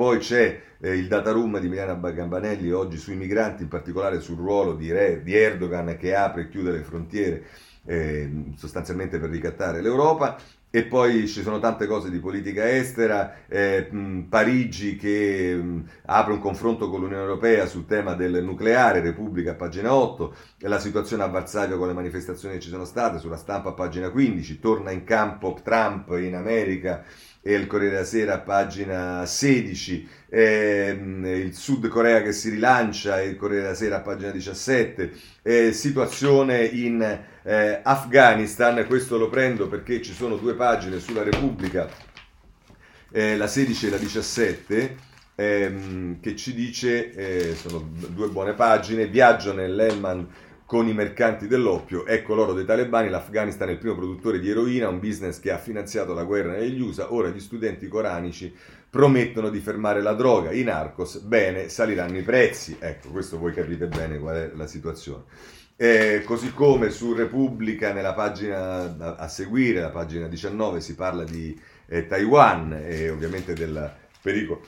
poi c'è eh, il data room di Milana Gambanelli oggi sui migranti, in particolare sul ruolo di, Re, di Erdogan che apre e chiude le frontiere eh, sostanzialmente per ricattare l'Europa. E poi ci sono tante cose di politica estera, eh, Parigi che mh, apre un confronto con l'Unione Europea sul tema del nucleare, Repubblica pagina 8, la situazione a Varsavia con le manifestazioni che ci sono state, sulla stampa pagina 15, torna in campo Trump in America e il Corriere della Sera pagina 16, ehm, il Sud Corea che si rilancia, il Corriere della Sera pagina 17, eh, situazione in eh, Afghanistan, questo lo prendo perché ci sono due pagine sulla Repubblica, eh, la 16 e la 17, ehm, che ci dice, eh, sono due buone pagine, viaggio nell'Elman con i mercanti dell'oppio. Ecco l'oro dei talebani, l'Afghanistan è il primo produttore di eroina, un business che ha finanziato la guerra negli USA. Ora gli studenti coranici promettono di fermare la droga. I narcos, bene, saliranno i prezzi. Ecco, questo voi capite bene qual è la situazione. Eh, così come su Repubblica, nella pagina a, seguire, la pagina 19, si parla di eh, Taiwan e ovviamente del pericolo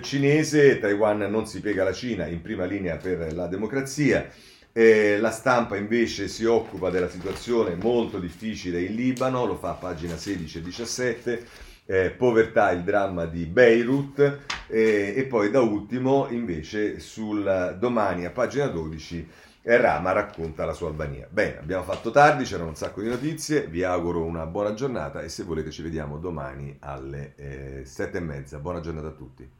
cinese. Taiwan non si piega alla Cina, in prima linea per la democrazia. Eh, la stampa invece si occupa della situazione molto difficile in Libano, lo fa a pagina 16 e 17, eh, povertà, il dramma di Beirut eh, e poi da ultimo invece sul domani a pagina 12 Rama racconta la sua Albania. Bene, abbiamo fatto tardi, c'erano un sacco di notizie, vi auguro una buona giornata e se volete ci vediamo domani alle eh, sette e mezza. Buona giornata a tutti.